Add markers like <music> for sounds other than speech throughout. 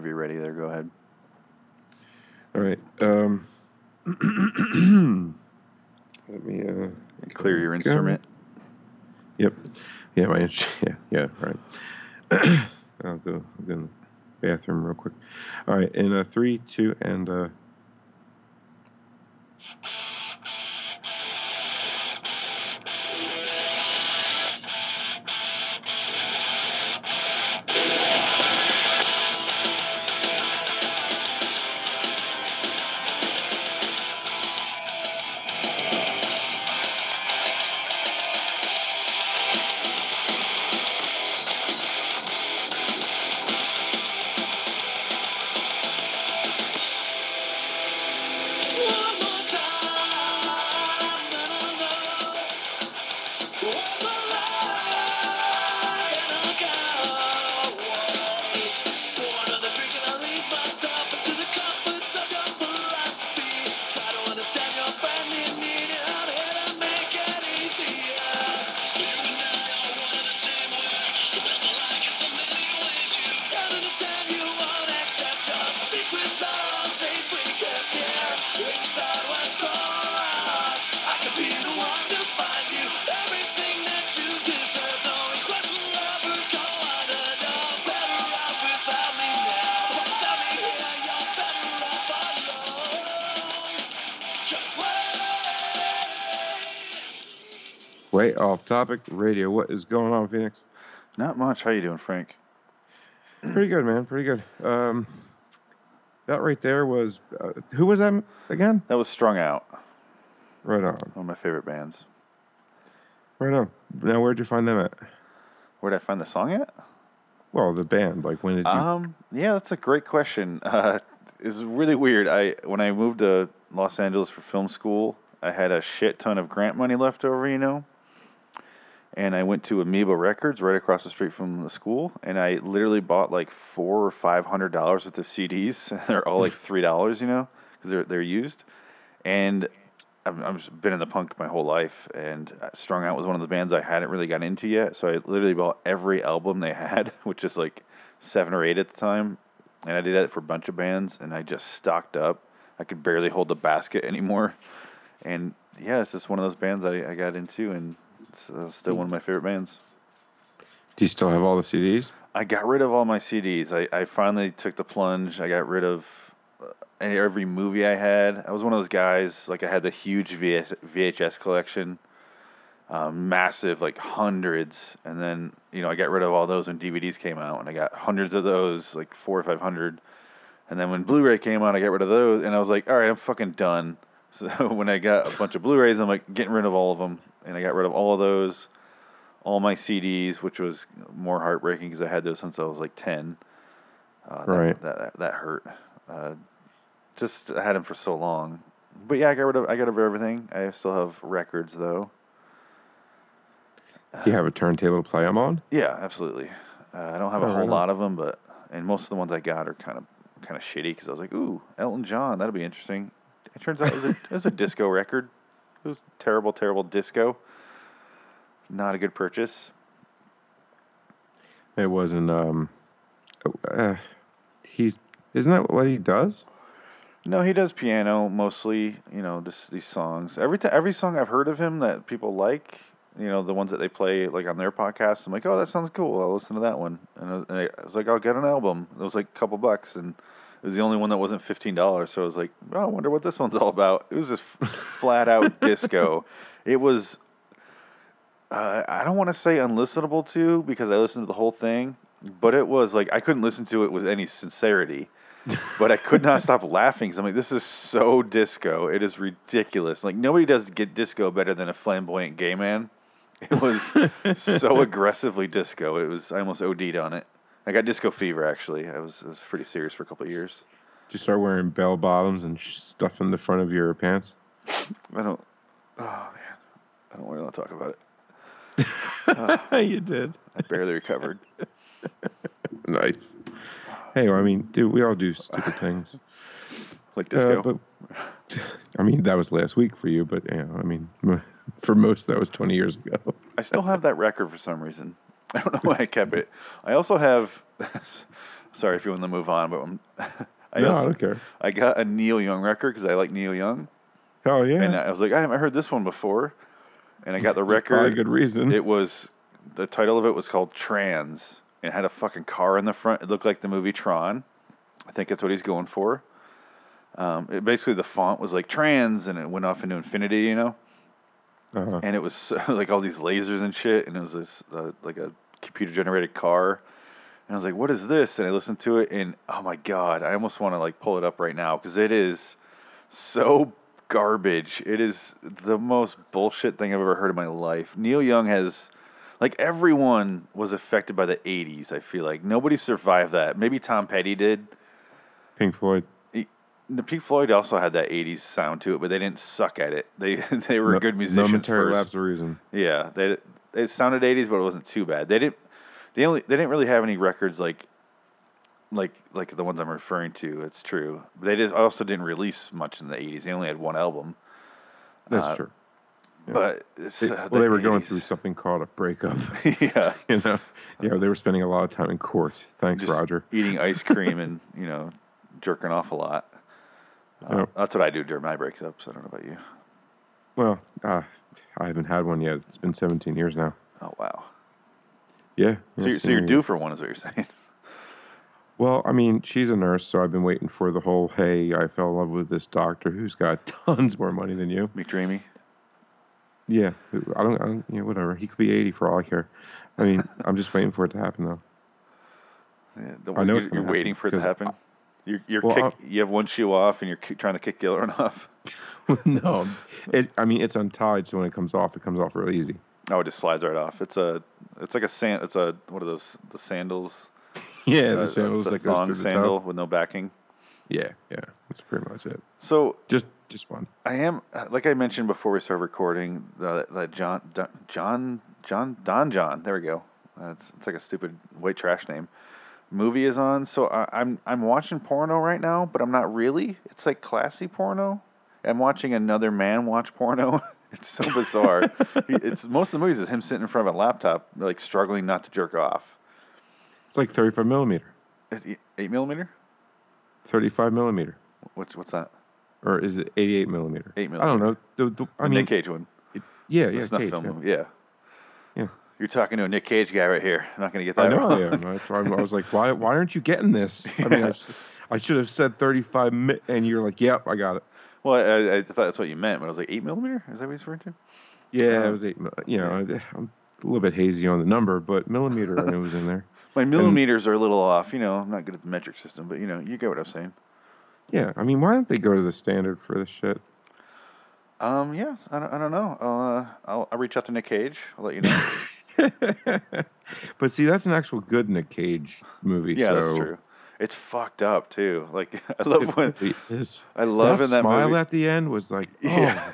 whenever you're ready, there, go ahead. All right. Um, <clears throat> let me uh, Clear your instrument. Yep. Yeah, my <laughs> yeah, yeah, right. <clears throat> I'll go, I'll go in the bathroom real quick. All right, in uh, three, two, and uh, topic radio. What is going on, Phoenix? Not much. How you doing, Frank? <clears throat> Pretty good, man. Pretty good. Um, that right there was uh, who was that again? That was Strung Out, Right on, one of my favorite bands. right on. Now, where'd you find them at? Where'd I find the song at? Well, the band. Like, when did you? Um, yeah, that's a great question. <laughs> Uh, it's really weird. I when I moved to Los Angeles for film school, I had a shit ton of grant money left over, you know. And I went to Amoeba Records right across the street from the school, and I literally bought like four or five hundred dollars worth of CDs. <laughs> they're all like three dollars, you know, because they're they're used. And I've, I've been in the punk my whole life, and Strung Out was one of the bands I hadn't really gotten into yet. So I literally bought every album they <laughs> had, which is like seven or eight at the time, and I did that for a bunch of bands, and I just stocked up. I could barely hold the basket anymore, and yeah, it's just one of those bands I, I got into, and it's uh, still one of my favorite bands. Do you still have all the CDs? I got rid of all my CDs. I, I finally took the plunge. I got rid of uh, any- every movie I had. I was one of those guys, like, I had the huge VH, VHS collection, um, massive, like hundreds. And then, you know, I got rid of all those when DVDs came out, and I got hundreds of those, like four or 500. And then when Blu ray came out, I got rid of those, and I was like, all right, I'm fucking done. <laughs> So when I got a bunch of Blu rays, I'm like, getting rid of all of them. And I got rid of all of those all my CDs, which was more heartbreaking because I had those since I was like ten. Uh, that, Right. That, that that hurt. Uh, just I had them for so long, but yeah, I got rid of I got rid of everything. I still have records though. Do you have a turntable to play them on? Yeah, absolutely. Uh, I don't have a Oh, whole on. lot of them, but and most of the ones I got are kind of kind of shitty because I was like, ooh, Elton John, that'll be interesting. It turns out it was a it was a disco record. It was terrible, terrible disco. Not a good purchase. It wasn't. Um, uh, he's isn't that what he does? No, he does piano mostly. You know, this, these songs. Every t- every song I've heard of him that people like, you know, the ones that they play like on their podcast. I'm like, oh, that sounds cool. I'll listen to that one. And I, was- and I was like, I'll get an album. It was like a couple bucks, and it was the only one that wasn't fifteen dollars. So I was like, oh, I wonder what this one's all about. It was just flat out <laughs> disco. It was. Uh, I don't want to say unlistenable to because I listened to the whole thing, but it was like I couldn't listen to it with any sincerity but I could not stop <laughs> laughing because I'm like, this is so disco. It is ridiculous. Like nobody does get disco better than a flamboyant gay man. It was so <laughs> aggressively disco. It was I almost OD'd on it. I got disco fever actually. I was, I was pretty serious for a couple of years. Did you start wearing bell bottoms and stuff in the front of your pants? <sighs> I don't. Oh man, I don't want to talk about it. <laughs> you did. I barely recovered. <laughs> Nice. Hey, well, I mean, dude, we all do stupid things. <sighs> Like Uh, disco. but <laughs> I mean, that was last week for you, but you know, I mean, for most that was 20 years ago. I still have that record for some reason. <laughs> I don't know why I kept it. I also have <laughs> Sorry if you want to move on, but I'm, <laughs> I, no, I don't care. I got a Neil Young record because I like Neil Young, Oh yeah. and I was like, I haven't heard this one before, and I got the Probably a record. good reason. It was the title of it was called Trans. It had a fucking car in the front. It looked like the movie Tron. I think that's what he's going for. Um, it, basically, the font was like trans, and it went off into infinity, you know. Uh-huh. And it was <laughs> like all these lasers and shit, and it was this uh, like a computer generated car. And I was like, "What is this?" And I listened to it, and oh my god, I almost want to like pull it up right now because it is so garbage. It is the most bullshit thing I've ever heard in my life. Neil Young has, like, everyone was affected by the '80s. I feel like nobody survived that. Maybe Tom Petty did. Pink Floyd. He- The Pink Floyd also had that '80s sound to it, but they didn't suck at it. They <laughs> they were No- good musicians Momentary first. lapse of reason. Yeah, they it sounded '80s, but it wasn't too bad. They didn't they only they didn't really have any records like like like the ones I'm referring to. It's true. They just also didn't release much in the '80s. They only had one album. That's Uh, true. Yeah. But it's, They- uh, well, the they were going through something called a breakup. <laughs> yeah, <laughs> you know, yeah, they were spending a lot of time in court. Thanks, just Roger. eating ice cream and you know jerking off a lot. Uh, Yep. That's what I do during my breakups. I don't know about you. Well, uh, I haven't had one yet. It's been 17 years now. Oh wow. Yeah. So you're, so you're due for one, is what you're <laughs> saying? Well, I mean, she's a nurse, so I've been waiting for the whole. Hey, I fell in love with this doctor who's got <laughs> tons more money than you. McDreamy. Yeah, I don't, I don't, you know, whatever. He could be 80 for all I care. I mean, I'm just waiting for it to happen, though. Yeah, the, I know you're, you're waiting for it to happen. You're, you're Well, kick, I'll- you have one shoe off and you're trying to kick the other <laughs> one off. <laughs> no, it. I mean, it's untied, so when it comes off, it comes off real easy. Oh, it just slides right off. It's a, it's like a sand. It's a what are those? The sandals. <laughs> Yeah, Uh, the sandals it's a that thong sandal with no backing. Yeah, yeah, that's pretty much it. So Just, just one. I am, like I mentioned before we started recording, the that John, Don- John, John, Don Jon. There we go. That's it's like a stupid white trash name. Movie is on, so I, I'm I'm watching porno right now, but I'm not really. It's like classy porno. I'm watching another man watch porno. <laughs> it's so bizarre. <laughs> it's most of the movies is him sitting in front of a laptop, like struggling not to jerk off. It's like 35 millimeter, it Eight millimeter? 35 millimeter, What's what's that? or is it 88 millimeter? Eight millimeter. I don't know. The, the, I The mean, Nick Cage one. it- yeah, yeah, snuff Cage, film yeah. Yeah. You're talking to a Nick Cage guy right here. I'm not gonna get I that know wrong. I am. I'm- I was like, why, why aren't you getting this? <laughs> I mean, I, sh- I should have said 35, mi- and you're like, yep, I got it. Well, I, I thought that's what you meant, but I was like, eight millimeter? Is that what he's referring to? Yeah, Uh, it was eight. You know, I'm a little bit hazy on the number, but millimeter I knew it was in there. <laughs> My millimeters are a little off. You know, I'm not good at the metric system, but you know, you get what I'm saying. Yeah, I mean, why don't they go to the standard for this shit? Um, yeah, I don't, I don't know. I'll, uh, I'll, I'll reach out to Nick Cage. I'll let you know. <laughs> <laughs> but see, that's an actual good Nick Cage movie. yeah, so that's true. It's fucked up too. Like <laughs> I love It when. I love that in that smile movie at the end was like, <laughs> oh, Yeah.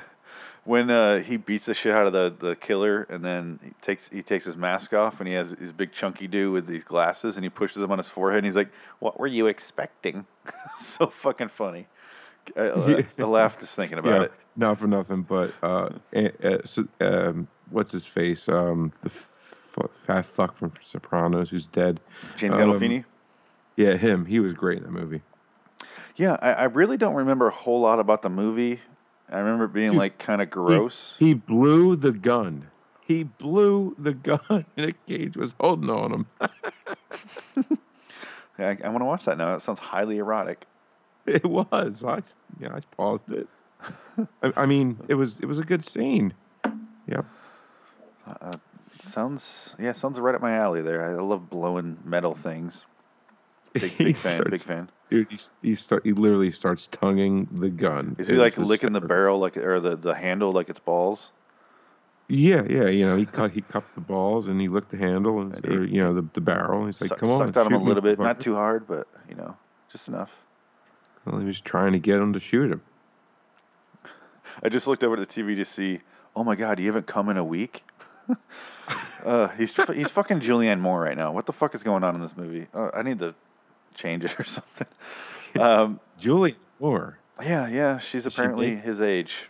when uh, he beats the shit out of the, the killer, and then he takes he takes his mask off, and he has his big chunky dude with these glasses, and he pushes them on his forehead, and he's like, "What were you expecting?" so fucking funny. I, I, I laughed just thinking about yeah, it. not for nothing, but uh, so, um, what's his face? Um, the f- fat fuck from Sopranos who's dead. James um, Gandolfini. Yeah, him. He was great in that movie. Yeah, I, I really don't remember a whole lot about the movie. I remember being Dude, like kind of gross. He blew the gun. He blew the gun. <laughs> Nick Cage was holding on him. <laughs> Yeah, I, I want to watch that now. It sounds highly erotic. It was. I yeah, I paused it. <laughs> I, I mean, it was it was a good scene. Yep. Uh, sounds yeah, sounds right up my alley. There, I love blowing metal things. <laughs> Big big fan, big fan. Dude, he he, start, he literally starts tonguing the gun. Is he like licking the barrel like or the, the handle like it's balls? Yeah, yeah. You know, he cut he cupped the balls and he licked the handle and or, you know the the barrel. He's like, Suck- "Come on, sucked at him a little bit, not too hard, but you know, just enough. Well, he was trying to get him to shoot him. <laughs> I just looked over at the TV to see. Oh my God, you haven't come in a week. <laughs> uh, he's he's fucking Julianne Moore right now. What the fuck is going on in this movie? Uh, I need to change it <laughs> or something. <laughs> Um, Julie Moore. yeah, yeah, she's Is she apparently his age.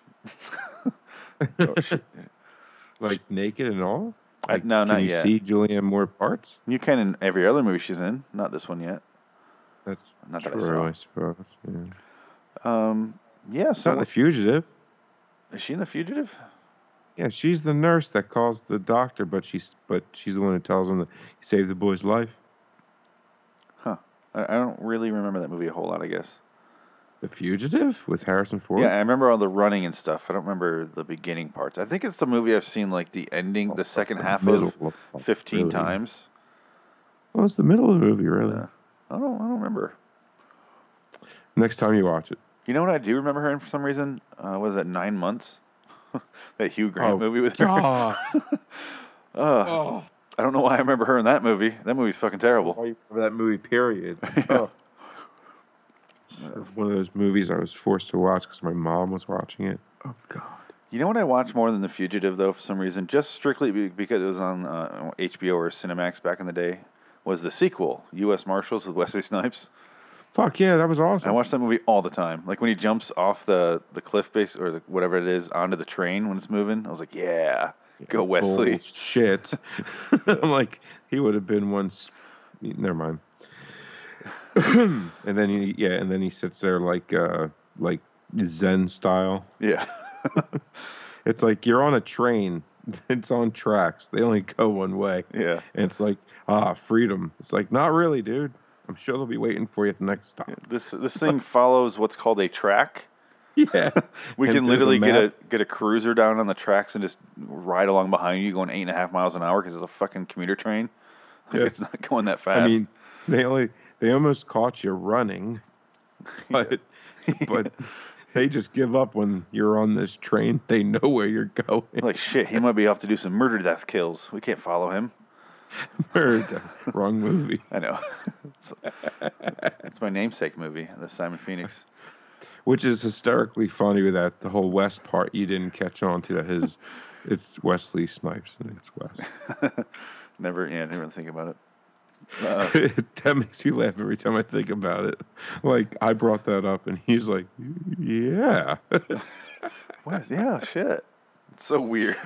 Oh, she- like naked and all? I- no, can not you yet. see Julianne Moore parts? You can in every other movie she's in, not this one yet. That's Not that I true, saw. I suppose. Yeah. Um, yeah. So not the fugitive. is she in the fugitive? Yeah, she's the nurse that calls the doctor, but she's but she's the one who tells him that he saved the boy's life. Huh. I, I don't really remember that movie a whole lot. I guess. The fugitive with Harrison Ford. Yeah, I remember all the running and stuff. I don't remember the beginning parts. I think it's the movie I've seen like the ending, Oh, the second the half of of- fifteen times. Well, it's the middle of the movie, really. Yeah. I don't. I don't remember. Next time you watch it. You know what I do remember her in for some reason? Uh, was it Nine Months? <laughs> that Hugh Grant Oh, movie with her. God. <laughs> Uh, oh. I don't know why I remember her in that movie. That movie's fucking terrible. Why you remember that movie? Period. <laughs> Yeah. Oh. One of those movies I was forced to watch because my mom was watching it. Oh God. You know what I watched more than The Fugitive though, for some reason, just strictly because it was on uh, HBO or Cinemax back in the day, was the sequel, U.S. Marshals with Wesley Snipes. Fuck yeah, that was awesome. I watch that movie all the time. Like when he jumps off the, the cliff base or the, whatever it is onto the train when it's moving. I was like, yeah, go Wesley. Shit. <laughs> I'm like, he would have been once. Never mind. and then he, yeah, and then he sits there like, uh, like Zen style. Yeah. <laughs> It's like you're on a train. <laughs> It's on tracks. They only go one way. yeah. And it's like, ah, freedom. It's like, not really, dude. I'm sure they'll be waiting for you at the next stop. This this thing follows what's called a track. <laughs> Yeah. <laughs> We And can there's a literally get a get a cruiser down on the tracks and just ride along behind you, going eight and a half miles an hour because it's a fucking commuter train. Like, <laughs> Yeah. It's not going that fast. I mean, they only they almost caught you running, but but they just give up when you're on this train. They know where you're going. like shit, he might be off to do some murder death kills. We can't follow him. <laughs> Word. Wrong movie. <laughs> I know. it's, it's my namesake movie, the Simon Phoenix. Which is hysterically funny with that the whole West part you didn't catch on to that his <laughs> it's Wesley Snipes and it's Wes. Never, yeah, I really think about it. Uh, that makes me laugh every time I think about it. Like I brought that up and he's like, Yeah. what? Yeah, shit. It's so weird.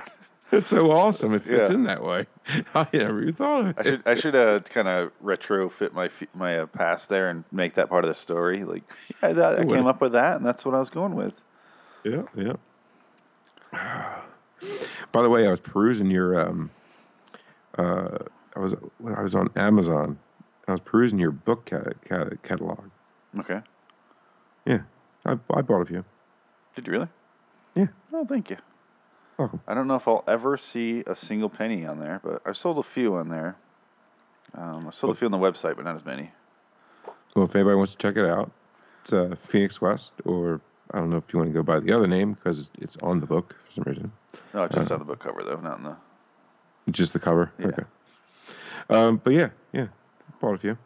<laughs> it's so awesome. It fits Yeah. in that way. <laughs> I never even thought of it. I should I should uh, kind of retrofit my my uh, past there and make that part of the story. Like, that, I came up with that, and that's what I was going with. Yeah, yeah. <sighs> By the way, I was perusing your um uh I was I was on Amazon. I was perusing your book cat, cat, catalog. Okay. Yeah. I I bought a few. Did you really? Yeah. Oh, thank you. Welcome. I don't know if I'll ever see a single penny on there, but I've sold a few on there. Um, I sold a few on the website, but not as many. Well, if anybody wants to check it out, it's uh, Phoenix West, or I don't know if you want to go by the other name because it's on the book for some reason. No, it's just Uh, on the book cover though, not in the. Just the cover. Yeah. Okay. Um, but yeah, yeah, bought a few.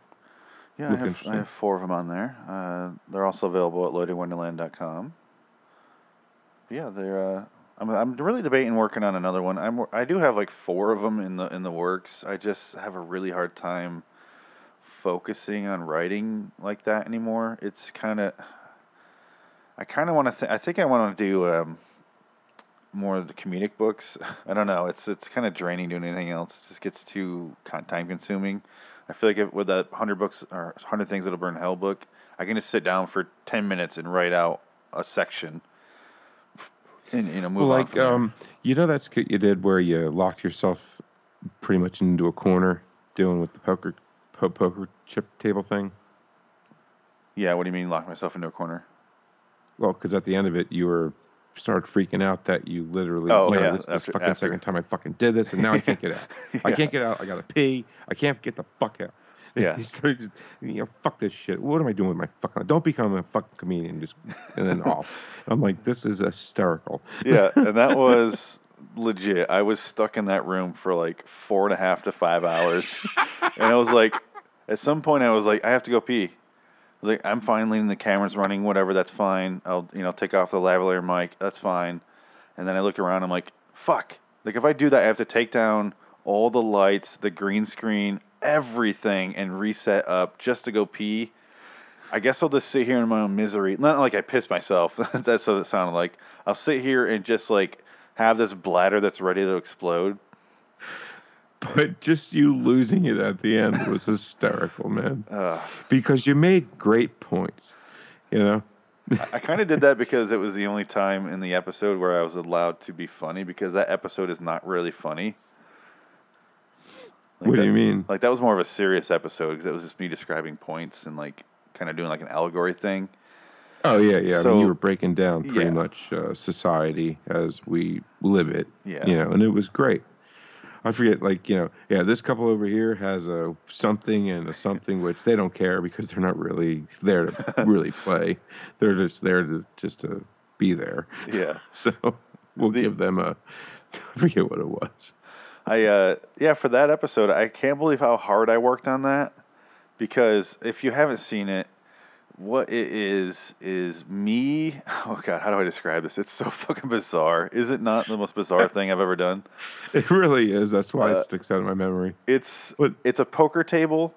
Yeah, I have, I have four of them on there. Uh, they're also available at loadedwonderland.com. Yeah, they're. I'm I'm really debating working on another one. I'm I do have like four of them in the in the works. I just have a really hard time focusing on writing like that anymore. It's kind of. I kind of want to. Th- I think I want to do um, more of the comedic books. <laughs> I don't know. It's it's kind of draining doing anything else. It just gets too time consuming. I feel like if, with that hundred books or hundred things that'll burn hell book, I can just sit down for ten minutes and write out a section. And you know, move Well, like um, you know that skit you did where you locked yourself pretty much into a corner dealing with the poker po- poker chip table thing. yeah. What do you mean, lock myself into a corner? Well, because at the end of it, you were started freaking out that you literally, Oh, you know, yeah, this is the fucking after. second time I fucking did this, and now I can't get out. <laughs> I can't get out. I gotta pee. I can't get the fuck out. Yeah. <laughs> He started just, you know, fuck this shit. What am I doing with my fucking? Don't become a fucking comedian. Just and then <laughs> off. I'm like, this is hysterical. yeah, and that <laughs> was legit. I was stuck in that room for like four and a half to five hours, and I was like, at some point, I was like, I have to go pee. I was like, I'm fine leaving the cameras running, whatever, that's fine. I'll you know take off the lavalier mic, that's fine. And then I look around, I'm like, fuck. Like if I do that, I have to take down all the lights, the green screen, everything, and reset up just to go pee. I guess I'll just sit here in my own misery. Not like I pissed myself. <laughs> that's what it sounded like. I'll sit here and just like have this bladder that's ready to explode. but just you losing it at the end was hysterical, man. <laughs> Uh, Because you made great points, you know. <laughs> I kind of did that because it was the only time in the episode where I was allowed to be funny because that episode is not really funny. Like what that, do you mean? Like that was more of a serious episode because it was just me describing points and like kind of doing like an allegory thing. Oh yeah, yeah. I So- mean, you were breaking down pretty Yeah. much uh, society as we live it. Yeah. You know, and it was great. I forget, like you know, yeah. This couple over here has a something and a something, which they don't care because they're not really there to <laughs> really play. They're just there to just to be there. Yeah. <laughs> So we'll The- give them a. <laughs> I forget what it was. I uh yeah, for that episode, I can't believe how hard I worked on that because if you haven't seen it, what it is is me. <laughs> Oh god, how do I describe this? It's so <laughs> fucking bizarre. Is it not the most bizarre thing I've ever done? <laughs> It really is. That's why Uh, it sticks out in my memory. It's What- it's a poker table.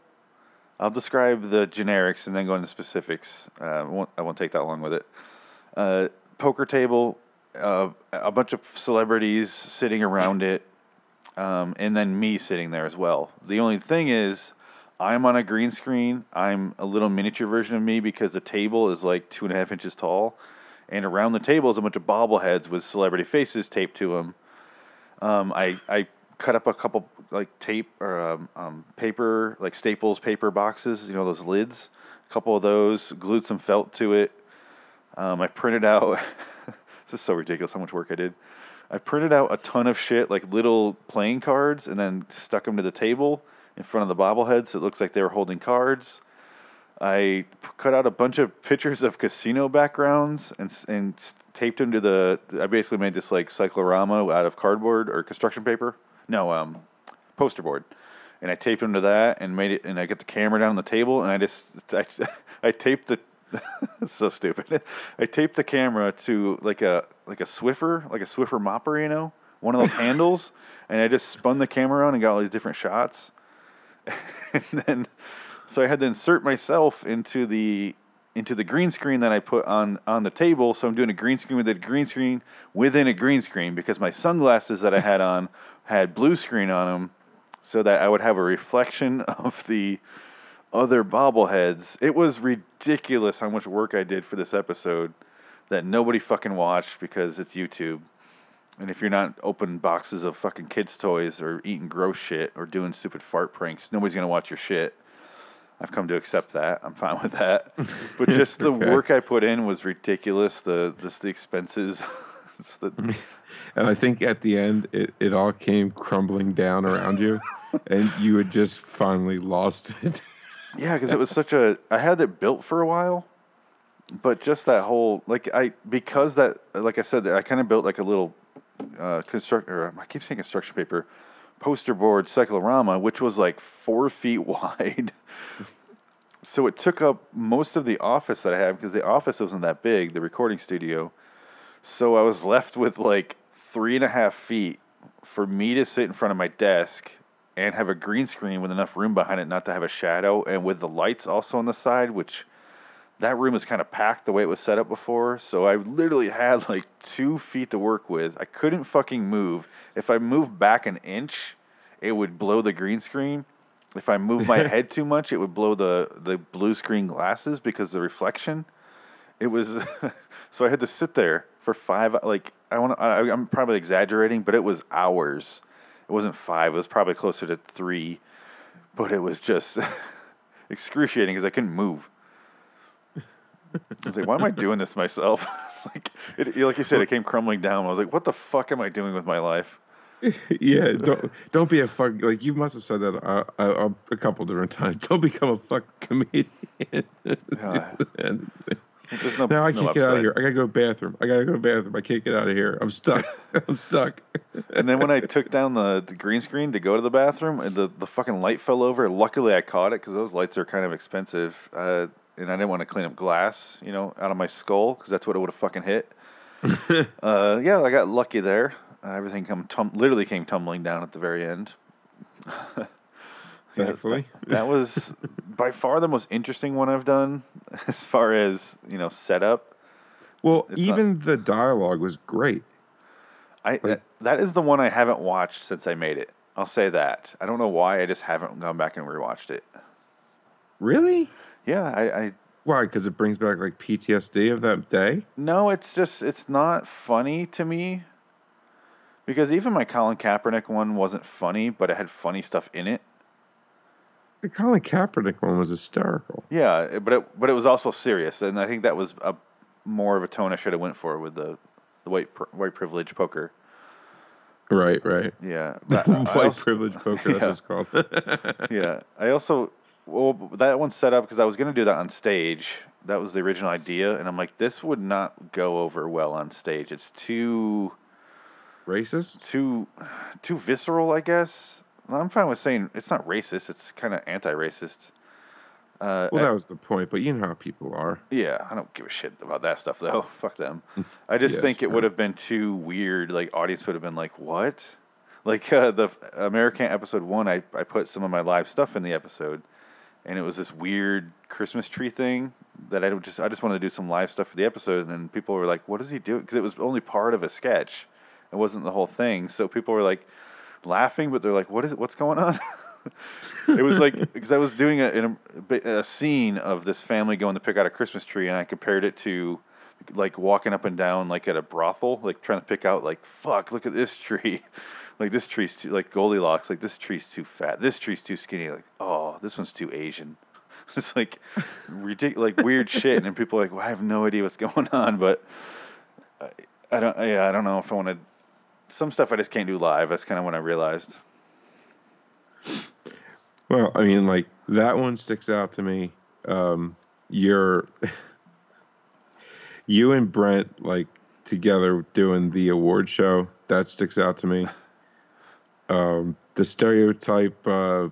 I'll describe the generics and then go into specifics. Uh, I won't I won't take that long with it. Uh, poker table, uh, a bunch of celebrities sitting around it, um, and then me sitting there as well. The only thing is, I'm on a green screen. I'm a little miniature version of me because the table is like two and a half inches tall, and around the table is a bunch of bobbleheads with celebrity faces taped to them. Um, I I cut up a couple like tape or um, um, paper like staples paper boxes. You know those lids. A couple of those. Glued some felt to it. Um, I printed out. <laughs> this is so ridiculous how much work I did. I printed out a ton of shit like little playing cards and then stuck them to the table in front of the bobbleheads. So it looks like they were holding cards. I p- cut out a bunch of pictures of casino backgrounds and and taped them to the. I basically made this like cyclorama out of cardboard or construction paper. No, um, poster board, and I taped them to that and made it. And I get the camera down on the table and I just I, <laughs> I taped the. It's <laughs> so stupid. I taped the camera to like a like a Swiffer, like a Swiffer mopper, you know, one of those <laughs> handles, and I just spun the camera on and got all these different shots <laughs> and then so I had to insert myself into the into the green screen that I put on on the table. So I'm doing a green screen with a green screen within a green screen because my sunglasses that I had on had blue screen on them, so that I would have a reflection of the other bobbleheads. It was ridiculous how much work I did for this episode that nobody fucking watched because it's YouTube. And if you're not opening boxes of fucking kids' toys or eating gross shit or doing stupid fart pranks, nobody's gonna watch your shit. I've come to accept that. I'm fine with that. <laughs> But just the Okay. work I put in was ridiculous. The just the expenses. <laughs> the, <laughs> And I think at the end, it, it all came crumbling down around you, and you had just finally lost it. Yeah, because it was such a. I had it built for a while, but just that whole like I because that like I said I kind of built like a little uh, construct or I keep saying construction paper poster board cyclorama, which was like four <laughs> feet wide. so it took up most of the office that I had because the office wasn't that big, the recording studio. So I was left with like three and a half feet for me to sit in front of my desk and have a green screen with enough room behind it not to have a shadow and with the lights also on the side, which that room is kind of packed the way it was set up before. So I literally had like two feet to work with. I couldn't fucking move. If I moved back an inch, it would blow the green screen. If I moved my <laughs> head too much, it would blow the, the blue screen glasses because the reflection. It was <laughs> so I had to sit there for five. Like I want to. I'm probably exaggerating, but it was hours. It wasn't five. It was probably closer to three. But it was just <laughs> excruciating because I couldn't move. I was like, why am I doing this myself? <laughs> it's like, it, like you said, it came crumbling down. I was like, what the fuck am I doing with my life? <laughs> yeah, don't don't be a fuck. Like you must have said that uh, uh, a couple different times. Don't become a fuck comedian. Yeah. There's no, now I can't get out of here. I gotta go to the bathroom. I gotta go to the bathroom. I can't get out of here. I'm stuck. <laughs> I'm stuck. And then when I took down the, the green screen to go to the bathroom, the, the fucking light fell over. Luckily, I caught it because those lights are kind of expensive. Uh, and I didn't want to clean up glass, you know, out of my skull because that's what it would have fucking hit. <laughs> uh, yeah, I got lucky there. Uh, everything come tum- literally came tumbling down at the very end. <laughs> Thankfully. that, that was by far the most interesting one I've done <laughs> as far as you know setup. Well, it's not- even the dialogue was great. I that, that is the one I haven't watched since I made it. I'll say that. I don't know why. I just haven't gone back and rewatched it. Really? Yeah, I, I Why? Because it brings back like PTSD of that day. no, it's just it's not funny to me. Because even my Colin Kaepernick one wasn't funny, but it had funny stuff in it. The Colin Kaepernick one was hysterical. Yeah, but it but it was also serious, and I think that was a more of a tone I should have went for with the the white pr- white privilege poker. Right, right. Yeah, <laughs> but White also- privilege poker. That's <laughs> Yeah. what it's called. <laughs> yeah, I also well that one set up because I was going to do that on stage. That was the original idea, and I'm like, this would not go over well on stage. It's too Racist. too too visceral, I guess. I'm fine with saying it's not racist. It's kind of anti-racist. Uh, Well, that was the point. But you know how people are. yeah, I don't give a shit about that stuff though. <laughs> Fuck them. I just Yeah, think it sure. would have been too weird. Like audience would have been like, "What?" Like uh, the American episode one, I I put some of my live stuff in the episode, and it was this weird Christmas tree thing that I don't just I just wanted to do some live stuff for the episode, and people were like, "What is he doing?" Because it was only part of a sketch, it wasn't the whole thing. So people were like laughing, but they're like, "What is it? What's going on?" <laughs> it was like <laughs> because I was doing a, a, a scene of this family going to pick out a Christmas tree, and I compared it to like walking up and down like at a brothel, like trying to pick out like fuck, look at this tree, <laughs> like this tree's too like Goldilocks, like this tree's too fat, this tree's too skinny, like oh this one's too Asian. It's like ridiculous, like weird shit, and people are like, well, I have no idea what's going on, but I, I don't, yeah, I don't know if I want to. Some stuff I just can't do live. That's kind of when I realized. Well, I mean, like that one sticks out to me. Um, you're <laughs> you and Brent like together doing the award show. That sticks out to me. <laughs> Um, the stereotype uh,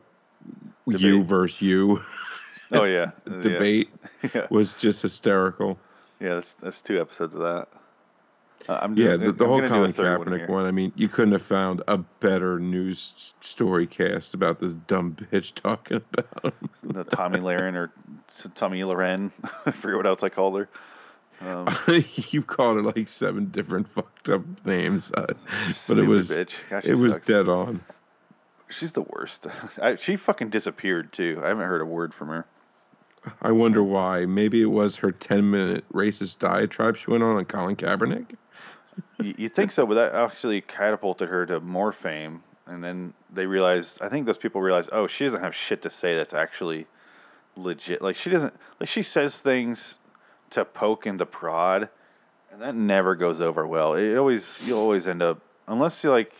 you versus you <laughs> Oh yeah, Yeah. debate Yeah. was just hysterical. Yeah, that's that's two episodes of that. Uh, I'm Yeah, the, the I'm whole Colin third one Kaepernick one. I mean, you couldn't have found a better news story cast about this dumb bitch talking <laughs> about. The Tomi Lahren or Tommy Loren. <laughs> I forget what else I called her. Um, <laughs> you called her like seven different fucked up names, uh, but it was bitch. Gosh, it was sucks. dead on. She's the worst. I, she fucking disappeared too. I haven't heard a word from her. I wonder why. Maybe it was her ten minute racist diatribe she went on on Colin Kaepernick. You, think so, but that actually catapulted her to more fame. And then they realized, I think those people realized, oh, she doesn't have shit to say that's actually legit. Like she doesn't, like she says things to poke and to prod, and that never goes over well. It always, you'll always end up, unless you like,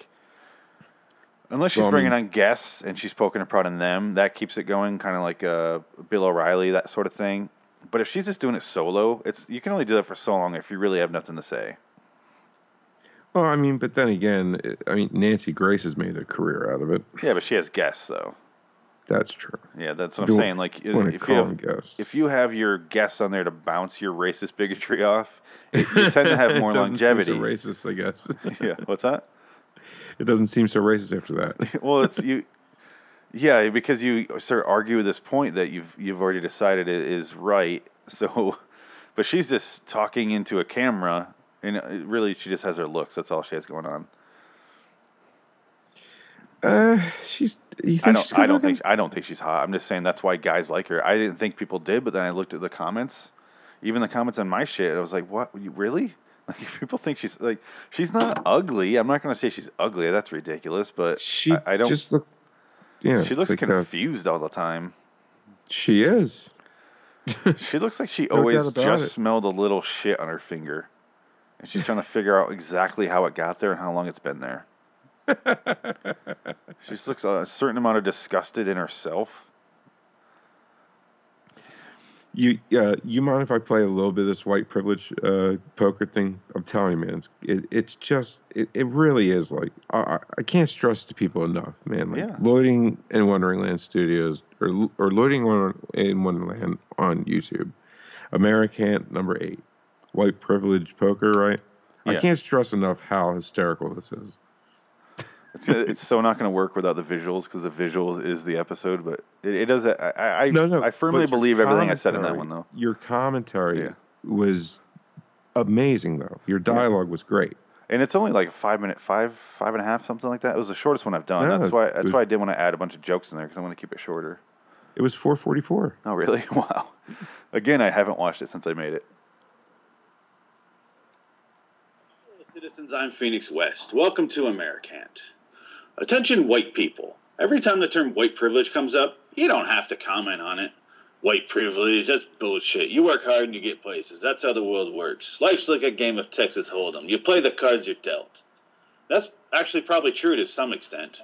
unless she's bringing on guests and she's poking and prodding them, that keeps it going, kind of like uh, Bill O'Reilly, that sort of thing. But if she's just doing it solo, it's you can only do that for so long if you really have nothing to say. Well, I mean, but then again, I mean, Nancy Grace has made a career out of it. Yeah, but she has guests though. That's true. Yeah, that's what Do I'm saying. Like, if you have, if you have your guests on there to bounce your racist bigotry off, you tend to have <laughs> more It doesn't seem longevity. so racist, I guess. <laughs> yeah, what's that? it doesn't seem so racist after that. <laughs> Well, it's you. Yeah, because you sort of argue this point that you've you've already decided it is right. So, but she's just talking into a camera, and really she just has her looks. That's all she has going on. Uh, she's. You think I don't. I don't think. I don't think she's hot. I'm just saying that's why guys like her. I didn't think people did, but then I looked at the comments, even the comments on my shit. I was like, "What? You really? <laughs> Like, if people think she's like, she's not ugly. I'm not gonna say she's ugly. That's ridiculous. But She I, I don't. just look. Yeah, she looks like, uh, confused all the time. she is. She looks like she <laughs> No always just it. smelled a little shit on her finger, and she's trying to figure out exactly how it got there and how long it's been there. <laughs> she just looks a certain amount of disgusted in herself. You, uh, you mind if I play a little bit of this white privilege uh, poker thing? I'm telling you, man, it's, it, it's just, it, it really is like, I, I- can't stress to people enough, man. Like Yeah. Loading in Wonderland Studios or or Loading in Wonderland on YouTube, American number eight, white privilege poker, right? I can't stress enough how hysterical this is. It's, gonna- it's so not going to work without the visuals because the visuals is the episode. But it, it does. I, I, I- No, no. I firmly believe everything I said in that one, though. Your commentary Yeah. was amazing, though. Your dialogue was great. And it's only like a five minute, five, five and a half, something like that. It was the shortest one I've done. Yeah, that's why. That's was- why I did want to add a bunch of jokes in there because I want to keep it shorter. It was 444. Oh, really? <laughs> Wow. Again, I haven't watched it since I made it. Citizens, I'm Phoenix West. Welcome to Americant. Attention, white people. Every time the term white privilege comes up, you don't have to comment on it. White privilege, that's bullshit. You work hard and you get places. That's how the world works. Life's like a game of Texas Hold'em. You play the cards you're dealt. That's actually probably true to some extent.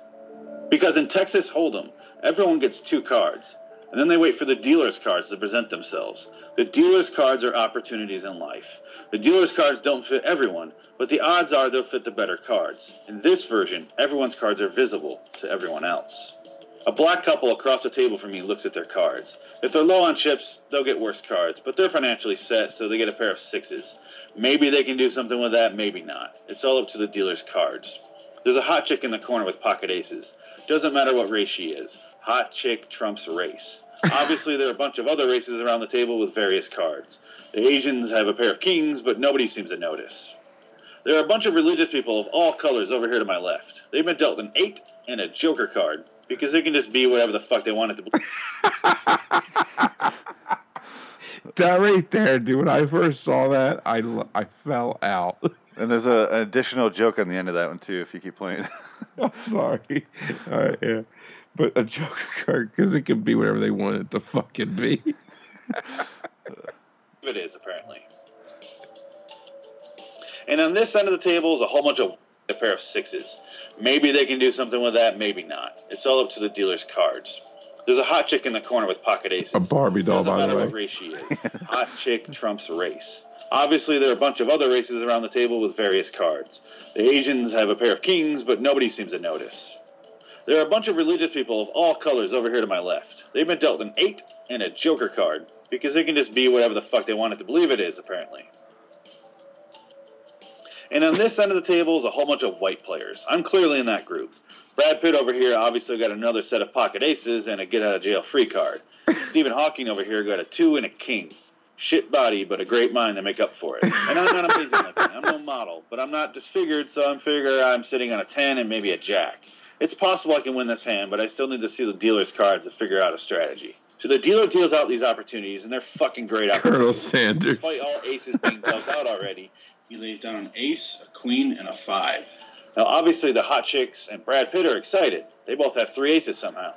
Because in Texas Hold'em, everyone gets two cards, and then they wait for the dealer's cards to present themselves. The dealer's cards are opportunities in life. The dealer's cards don't fit everyone, but the odds are they'll fit the better cards. In this version, everyone's cards are visible to everyone else. A black couple across the table from me looks at their cards. If they're low on chips, they'll get worse cards, but they're financially set, so they get a pair of sixes. Maybe they can do something with that, maybe not. It's all up to the dealer's cards. There's a hot chick in the corner with pocket aces. Doesn't matter what race she is. Hot chick trumps race. Obviously, there are a bunch of other races around the table with various cards. The Asians have a pair of kings, but nobody seems to notice. There are a bunch of religious people of all colors over here to my left. They've been dealt an eight and a joker card because they can just be whatever the fuck they want it to be. <laughs> That right there, dude. When I first saw that, I, I fell out. <laughs> And there's a, an additional joke on the end of that one too. If you keep playing. <laughs> I'm sorry. All right, yeah. But a Joker <laughs> card, because it can be whatever they want it to fucking be. <laughs> It is apparently. And on this end of the table is a whole bunch of a pair of sixes. Maybe they can do something with that, maybe not. It's all up to the dealer's cards. There's a hot chick in the corner with pocket aces. A Barbie doll, Doesn't by the way. what race she is. Hot chick trumps race. Obviously, there are a bunch of other races around the table with various cards. The Asians have a pair of kings, but nobody seems to notice. There are a bunch of religious people of all colors over here to my left. They've been dealt an eight and a joker card because they can just be whatever the fuck they want it to believe it is, apparently. And on this end of the table is a whole bunch of white players. I'm clearly in that group. Brad Pitt over here obviously got another set of pocket aces and a get out of jail free card. <laughs> Stephen Hawking over here got a two and a king. Shit body, but a great mind to make up for it. And I'm not amazing looking. I'm no model, but I'm not disfigured, so I'm figure I'm sitting on a ten and maybe a jack. It's possible I can win this hand, but I still need to see the dealer's cards to figure out a strategy. So the dealer deals out these opportunities, and they're fucking great opportunities. Colonel. Sanders. Despite all aces being dealt out already, he lays down an ace, a queen, and a five. Now, obviously, the hot chicks and Brad Pitt are excited. They both have three aces somehow.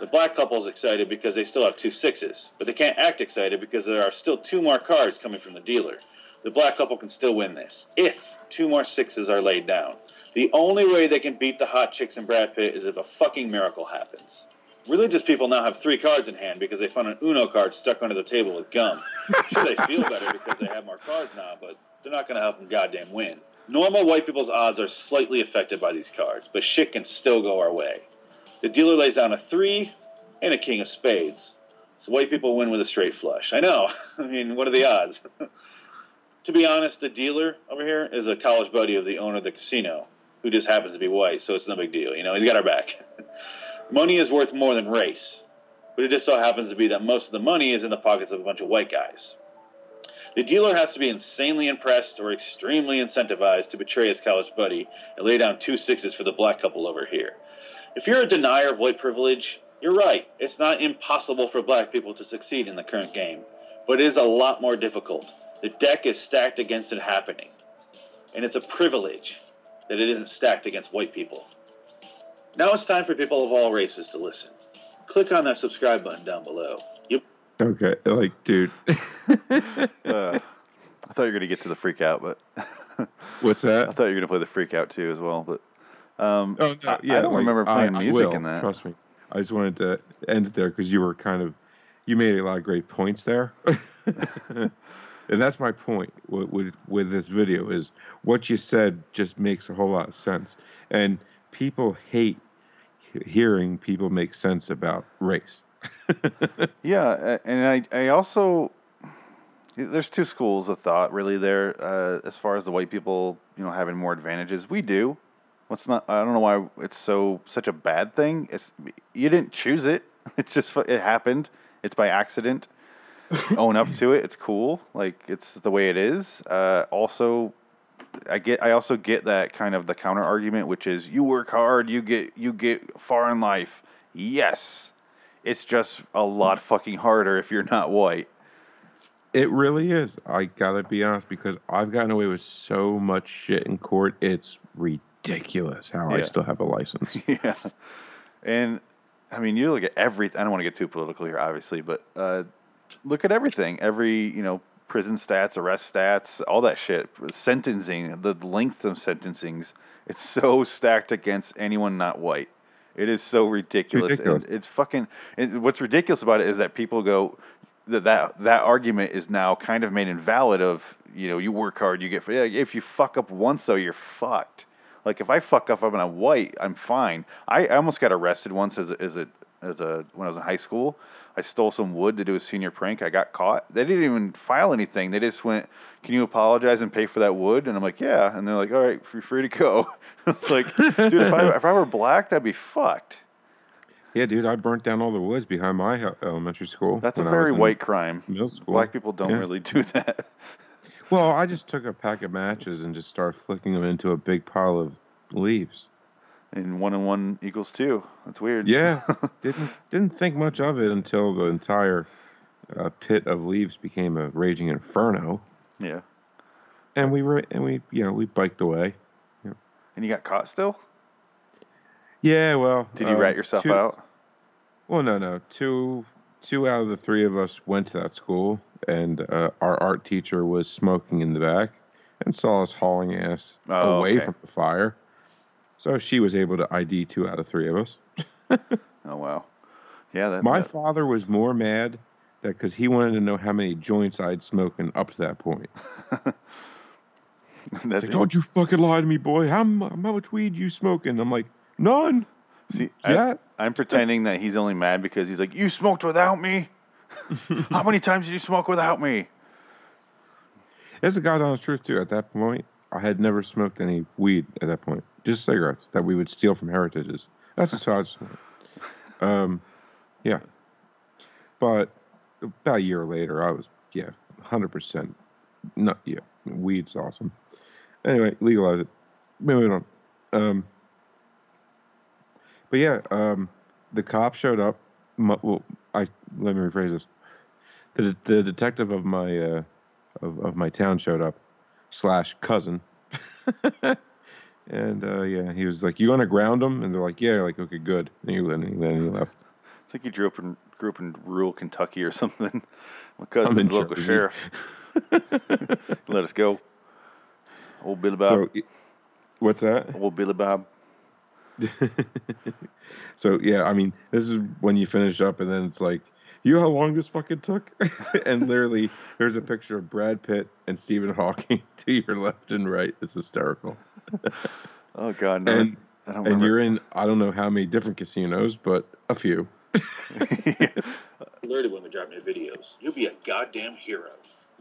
The black couple's excited because they still have two sixes, but they can't act excited because there are still two more cards coming from the dealer. The black couple can still win this if two more sixes are laid down. The only way they can beat the hot chicks and Brad Pitt is if a fucking miracle happens. Religious people now have three cards in hand because they found an Uno card stuck under the table with gum. Sure, they feel <laughs> better because they have more cards now, but they're not going to help them goddamn win. Normal white people's odds are slightly affected by these cards, but shit can still go our way. The dealer lays down a three and a king of spades. So white people win with a straight flush. I know. <laughs> I mean, what are the odds? <laughs> to be honest, the dealer over here is a college buddy of the owner of the casino, who just happens to be white, so it's no big deal. You know, he's got our back. <laughs> money is worth more than race, but it just so happens to be that most of the money is in the pockets of a bunch of white guys. The dealer has to be insanely impressed or extremely incentivized to betray his college buddy and lay down two sixes for the black couple over here. If you're a denier of white privilege, you're right. It's not impossible for black people to succeed in the current game, but it is a lot more difficult. The deck is stacked against it happening, and it's a privilege that it isn't stacked against white people. Now it's time for people of all races to listen. Click on that subscribe button down below. You Okay, like, dude. <laughs> Uh, I thought you were gonna get to the freak out, but <laughs> What's that? I thought you were gonna play the freak out too as well. But um, Oh, no, yeah, I don't like, remember playing I- I music will, in that. Trust me. I just wanted to end it there because you were kind of, you made a lot of great points there. <laughs> and that's my point with, with, with this video is what you said just makes a whole lot of sense. And people hate hearing people make sense about race. <laughs> Yeah, and I, I also there's two schools of thought really there uh, as far as the white people you know having more advantages. We do. What's not? I don't know why it's so such a bad thing. It's you didn't choose it. <laughs> It's just it happened. It's by accident. <laughs> Own up to it. It's cool. Like it's the way it is. Uh, also, I get. I also get that kind of the counter argument, which is you work hard, you get you get far in life. Yes, it's just a lot fucking harder if you're not white. It really is. I gotta be honest because I've gotten away with so much shit in court. It's ridiculous how I still have a license. <laughs> yeah, and I mean, you look at every. I don't want to get too political here, obviously, but uh, look at everything. Every you know, prison stats, arrest stats, all that shit. Sentencing, the length of sentencings. It's <laughs> so stacked against anyone not white. It is so ridiculous. ridiculous. And it's fucking. And what's ridiculous about it is that people go that that that argument is now kind of made invalid. Of you know, you work hard, you get. yeah, If you fuck up once, though, you're fucked. Like if I fuck up I'm white, I'm fine. I, I almost got arrested once as a, as a as a when I was in high school. I stole some wood to do a senior prank. I got caught. They didn't even file anything. They just went, "Can you apologize and pay for that wood?" And I'm like, "Yeah." And they're like, "All right, you're free to go." <laughs> it's like, dude, if I <laughs> if I were black, that'd be fucked. yeah, dude, I burnt down all the woods behind my elementary school. That's a when I was very white crime. middle school. Black people don't Yeah. really do that. Well, I just took a pack of matches and just started flicking them into a big pile of leaves. And one and one equals two. That's weird. Yeah, <laughs> didn't didn't think much of it until the entire uh, pit of leaves became a raging inferno, yeah. and we were and we you know we biked away. And you got caught still? Yeah, well, Did you um, rat yourself two- out? Well, no, no. Two two out of the three of us went to that school, and uh, our art teacher was smoking in the back and saw us hauling ass Oh, away okay. from the fire. So she was able to ID two out of three of us. <laughs> Oh wow. Yeah. That, My that- father was more mad that because he wanted to know how many joints I'd smoking up to that point. <laughs> that like, don't you fucking lie to me, boy. How, how much weed you smoking? I'm like, none. See, Yeah. I, I'm pretending that he's only mad because he's like, "You smoked without me. <laughs> How many times did you smoke without me?" That's the honest truth too. At that point, I had never smoked any weed at that point. Just cigarettes that we would steal from heritages. That's a smoked. Um, yeah. But about a year later, I was yeah, hundred percent. Not yeah, weed's awesome. Anyway, legalize it. Moving on. Um, but yeah, um, the cop showed up. My, well, I let me rephrase this. The the detective of my uh, of, of my town showed up, slash cousin. <laughs> and uh, yeah, he was like, "You want to ground him?" And they're like, "Yeah." Like, okay, good. And he, and then he left. It's like you grew up in grew up in rural Kentucky or something. <laughs> My cousin's in the local sheriff. <laughs> Let us go. Old Billy Bob. So, what's that? Old Billy Bob. <laughs> so yeah, I mean, this is when you finish up, and then it's like, you know how long this fucking took? and literally, there's a picture of Brad Pitt and Stephen Hawking to your left and right. It's hysterical. Oh God, no, And I don't and you're in I don't know how many different casinos, but a few. <laughs> alerted when we drop new videos. You'll be a goddamn hero.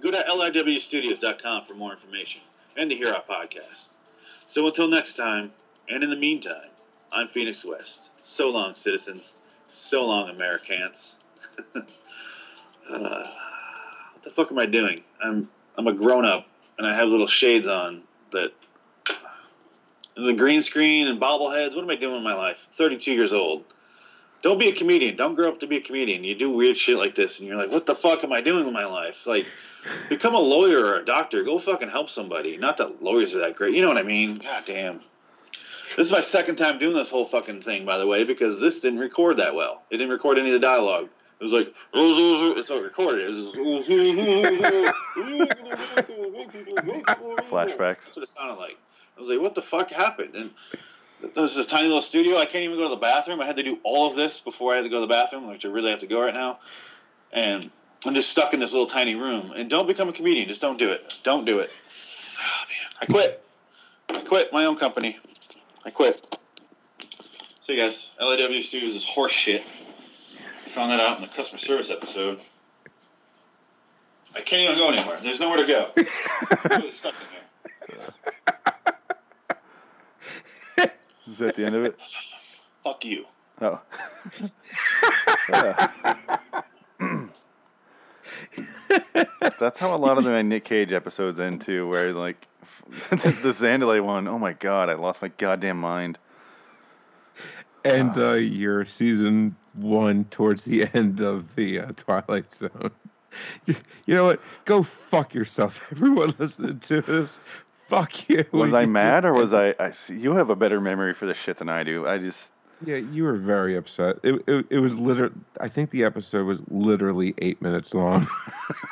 Go to liwstudios.com for more information and to hear our podcast. So until next time, and in the meantime, I'm Phoenix West. So long, citizens. So long, Americans. <laughs> uh, what the fuck am I doing? I'm I'm a grown up and I have little shades on that. The green screen and bobbleheads. What am I doing in my life? 32 years old. Don't be a comedian. Don't grow up to be a comedian. You do weird shit like this, and you're like, "What the fuck am I doing with my life?" Like, become a lawyer or a doctor. Go fucking help somebody. Not that lawyers are that great. You know what I mean? God damn. This is my second time doing this whole fucking thing, by the way, because this didn't record that well. It didn't record any of the dialogue. It was like, <laughs> it's not recorded. It was just <laughs> <laughs> Flashbacks. That's what it sounded like. I was like, what the fuck happened? And there's a tiny little studio. I can't even go to the bathroom. I had to do all of this before I had to go to the bathroom, which I really have to go right now. And I'm just stuck in this little tiny room. And don't become a comedian. Just don't do it. Don't do it. Oh, man. I quit. I quit my own company. I quit. See, you guys, LAW Studios is horse shit. I found that out in the customer service episode. I can't even go anywhere. There's nowhere to go. <laughs> I'm really stuck in here. Is that the end of it? <laughs> Fuck you. Oh. <laughs> That's how a lot of the Nick Cage episodes end too, where like <laughs> the Zandalee one. Oh my god, I lost my goddamn mind. and uh, your season one towards the end of the uh, Twilight Zone. you know what? Go fuck yourself, everyone listening to this. Fuck you. <laughs> Was I mad or was I? I see, you have a better memory for this shit than I do. I just Yeah, you were very upset. It it, it was literally. I think the episode was literally eight minutes long.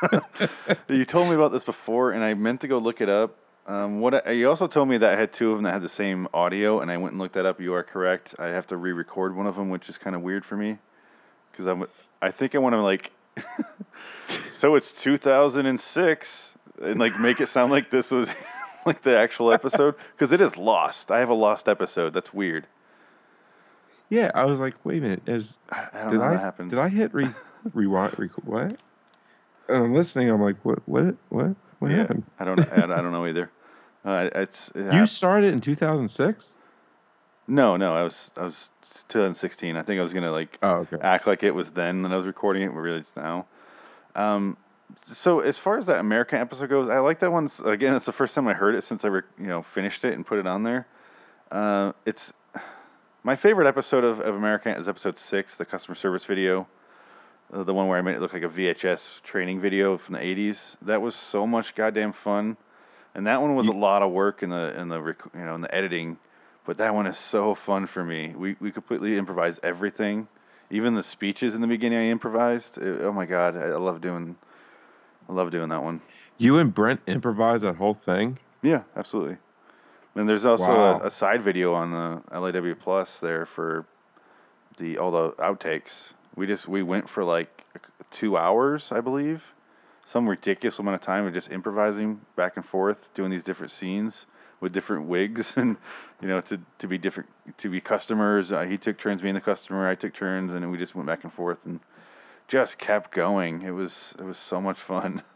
<laughs> <laughs> you told me about this before, and I meant to go look it up. Um, what I, you also told me that I had two of them that had the same audio, and I went and looked that up. You are correct. I have to re-record one of them, which is kind of weird for me because I'm. I think I want to like. so it's 2006, and like make it sound like this was <laughs> like the actual episode <laughs> because it is lost. I have a lost episode. That's weird. yeah, I was like, wait a minute, is I, I don't did know I what happened. did I hit re <laughs> rewind rec- what? And I'm listening. I'm like, what what what what yeah, happened? I don't. I, I don't know either. Uh, it's it You hap- started in 2006. no, no. I was I was 2016. I think I was gonna like Oh, okay. act like it was then that I was recording it, really it's now. Um, so as far as that American episode goes, I like that one. Again, it's the first time I heard it since I re- you know finished it and put it on there. Uh, it's my favorite episode of, of American is episode six, the customer service video, uh, the one where I made it look like a VHS training video from the '80s. That was so much goddamn fun, and that one was a lot of work in the in the rec- you know in the editing. But that one is so fun for me. We we completely improvise everything, even the speeches in the beginning. I improvised. It- oh my god, I, I love doing, I love doing that one. You and Brent improvised that whole thing. Yeah, absolutely. And there's also Wow. a, a side video on the LAW Plus there for the all the outtakes. We just we went for like two hours, I believe, some ridiculous amount of time of just improvising back and forth, doing these different scenes with different wigs <laughs> and you know to to be different to be customers. Uh, he took turns being the customer, I took turns, and we just went back and forth and just kept going. It was it was so much fun. <laughs>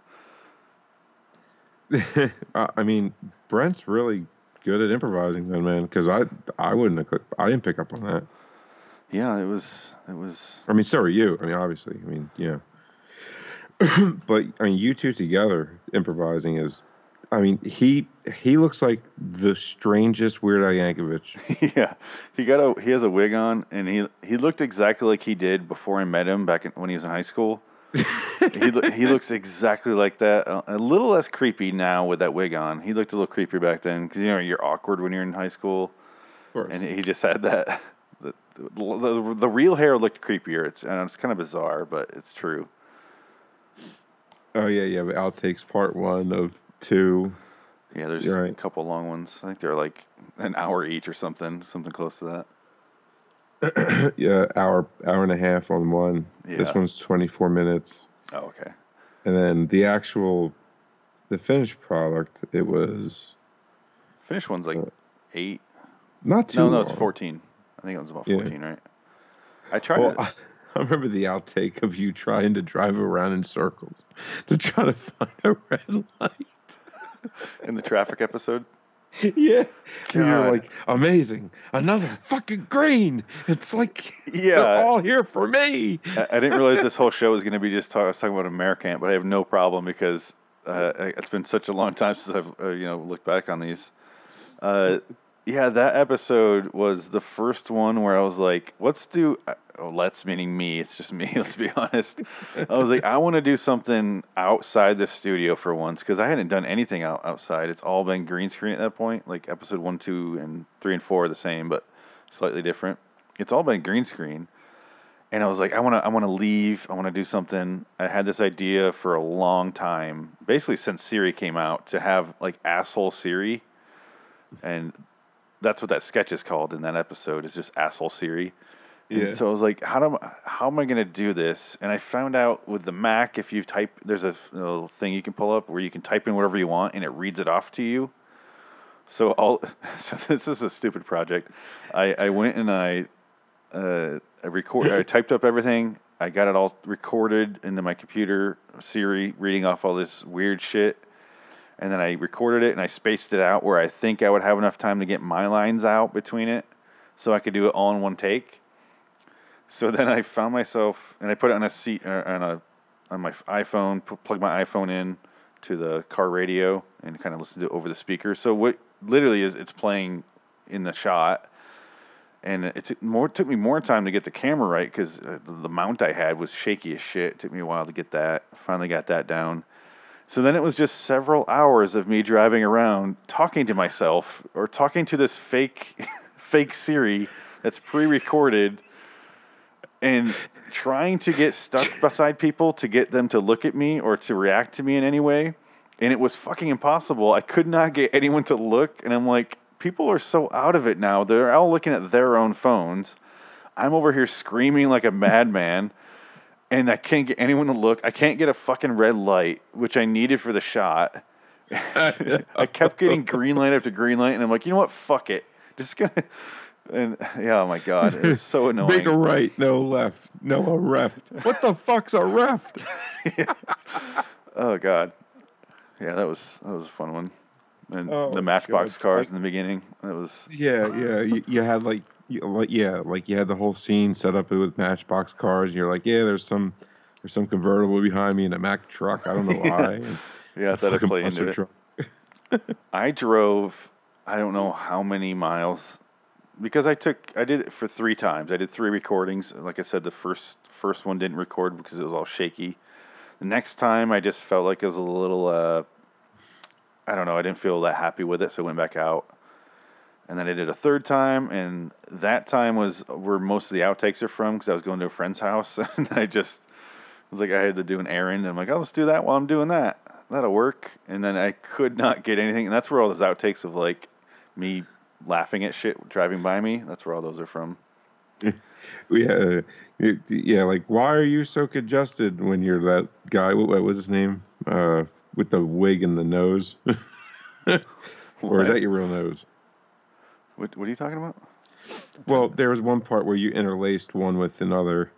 <laughs> I mean, Brent's really good at improvising, then, man. Because I I wouldn't have. I didn't pick up on that. Yeah, it was it was I mean, so are you. I mean, obviously. I mean, yeah. <clears throat> but I mean, you two together improvising is. I mean, he he looks like the strangest Weird Al Yankovic. <laughs> yeah, he got a he has a wig on, and he he looked exactly like he did before I met him back in, when he was in high school. <laughs> he he looks exactly like that. A, a little less creepy now with that wig on. He looked a little creepier back then because you know you're awkward when you're in high school, Of course. and he just had that. <laughs> The, the, the, the real hair looked creepier. It's and it's kind of bizarre, but it's true. oh yeah, yeah. But outtakes part one of two. Yeah, there's You're a couple long ones. I think they're like an hour each or something, something close to that. <clears throat> yeah, hour hour and a half on one. Yeah. This one's twenty four minutes. Oh, okay. And then the actual, the finished product, it was finished one's like Uh, eight. not too. No, no, it's 14. I think it was about Yeah. 14, right? I tried Well, to. I, <laughs> I remember the outtake of you trying to drive around in circles to try to <laughs> find a red light. <laughs> in the traffic episode. yeah, you're like, amazing, another fucking green. It's like <laughs> Yeah. they're all here for me. I, I didn't realize this whole show was going to be just talk, I was talking about American, but I have no problem because uh, it's been such a long time since I've uh, you know looked back on these. Uh, yeah, that episode was the first one where I was like, "Let's do." Oh, let's meaning me. It's just me. <laughs> Let's be honest. I was like, I want to do something outside the studio for once because I hadn't done anything out, outside. It's all been green screen at that point. Like episode one, two, and three and four are the same, but slightly different. It's all been green screen and I was like, I want to, I want to leave. I want to do something. I had this idea for a long time, basically since Siri came out, to have like asshole Siri, and that's what that sketch is called in that episode. Is just asshole Siri. Yeah. And so I was like, how do I, how am I going to do this? And I found out with the Mac, if you type, there's a little thing you can pull up where you can type in whatever you want, and it reads it off to you. So all, <laughs> so this is a stupid project. I, I went and I uh, I record. I typed up everything. I got it all recorded into my computer. Siri reading off all this weird shit, and then I recorded it and I spaced it out where I think I would have enough time to get my lines out between it, so I could do it all in one take. So then I found myself, and I put it on a seat uh, on a on my iPhone, plug my iPhone in to the car radio, and kind of listen to it over the speaker. So what literally is it's playing in the shot, and it took more took me more time to get the camera right because uh, the, the mount I had was shaky as shit. It took me a while to get that. Finally got that down. So then it was just several hours of me driving around talking to myself or talking to this fake <laughs> fake Siri that's pre-recorded and trying to get stuck <laughs> beside people to get them to look at me or to react to me in any way and it was fucking impossible. I could not get anyone to look and I'm like people are so out of it now. They're all looking at their own phones. I'm over here screaming like a madman and I can't get anyone to look. I can't get a fucking red light, which I needed for the shot. <laughs> <laughs> I kept getting green light after green light, and I'm like, you know what? Fuck it. Just gonna. And yeah, oh my god, it's so annoying. <laughs> Make a right, no left, no a left. What the fuck's a left? <laughs> Oh god, yeah, that was that was a fun one. And Oh, the Matchbox God. cars I- in the beginning, that was Yeah, yeah. You, you had like, you, like, yeah, like you had the whole scene set up with Matchbox cars. And you're like, yeah, there's some, there's some convertible behind me and a Mack truck. I don't know <laughs> why. And yeah. I thought I'd fucking play into it. I drove I don't know how many miles because I took I did it for three times. I did three recordings. Like I said, the first first one didn't record because it was all shaky. The next time I just felt like it was a little uh I don't know, I didn't feel that happy with it, so I went back out. And then I did a third time, and that time was where most of the outtakes are from because I was going to a friend's house, <laughs> and I just was like I had to do an errand, and I'm like, oh, let's do that while I'm doing that. That'll work. And then I could not get anything, and that's where all those outtakes of like me laughing at shit driving by me. That's where all those are from. <laughs> Yeah, yeah. Like, why are you so congested when you're that guy? What, what was his name? Uh, with the wig and the nose, <laughs> or is that your real nose? What, what are you talking about? Well, there was one part where you interlaced one with another,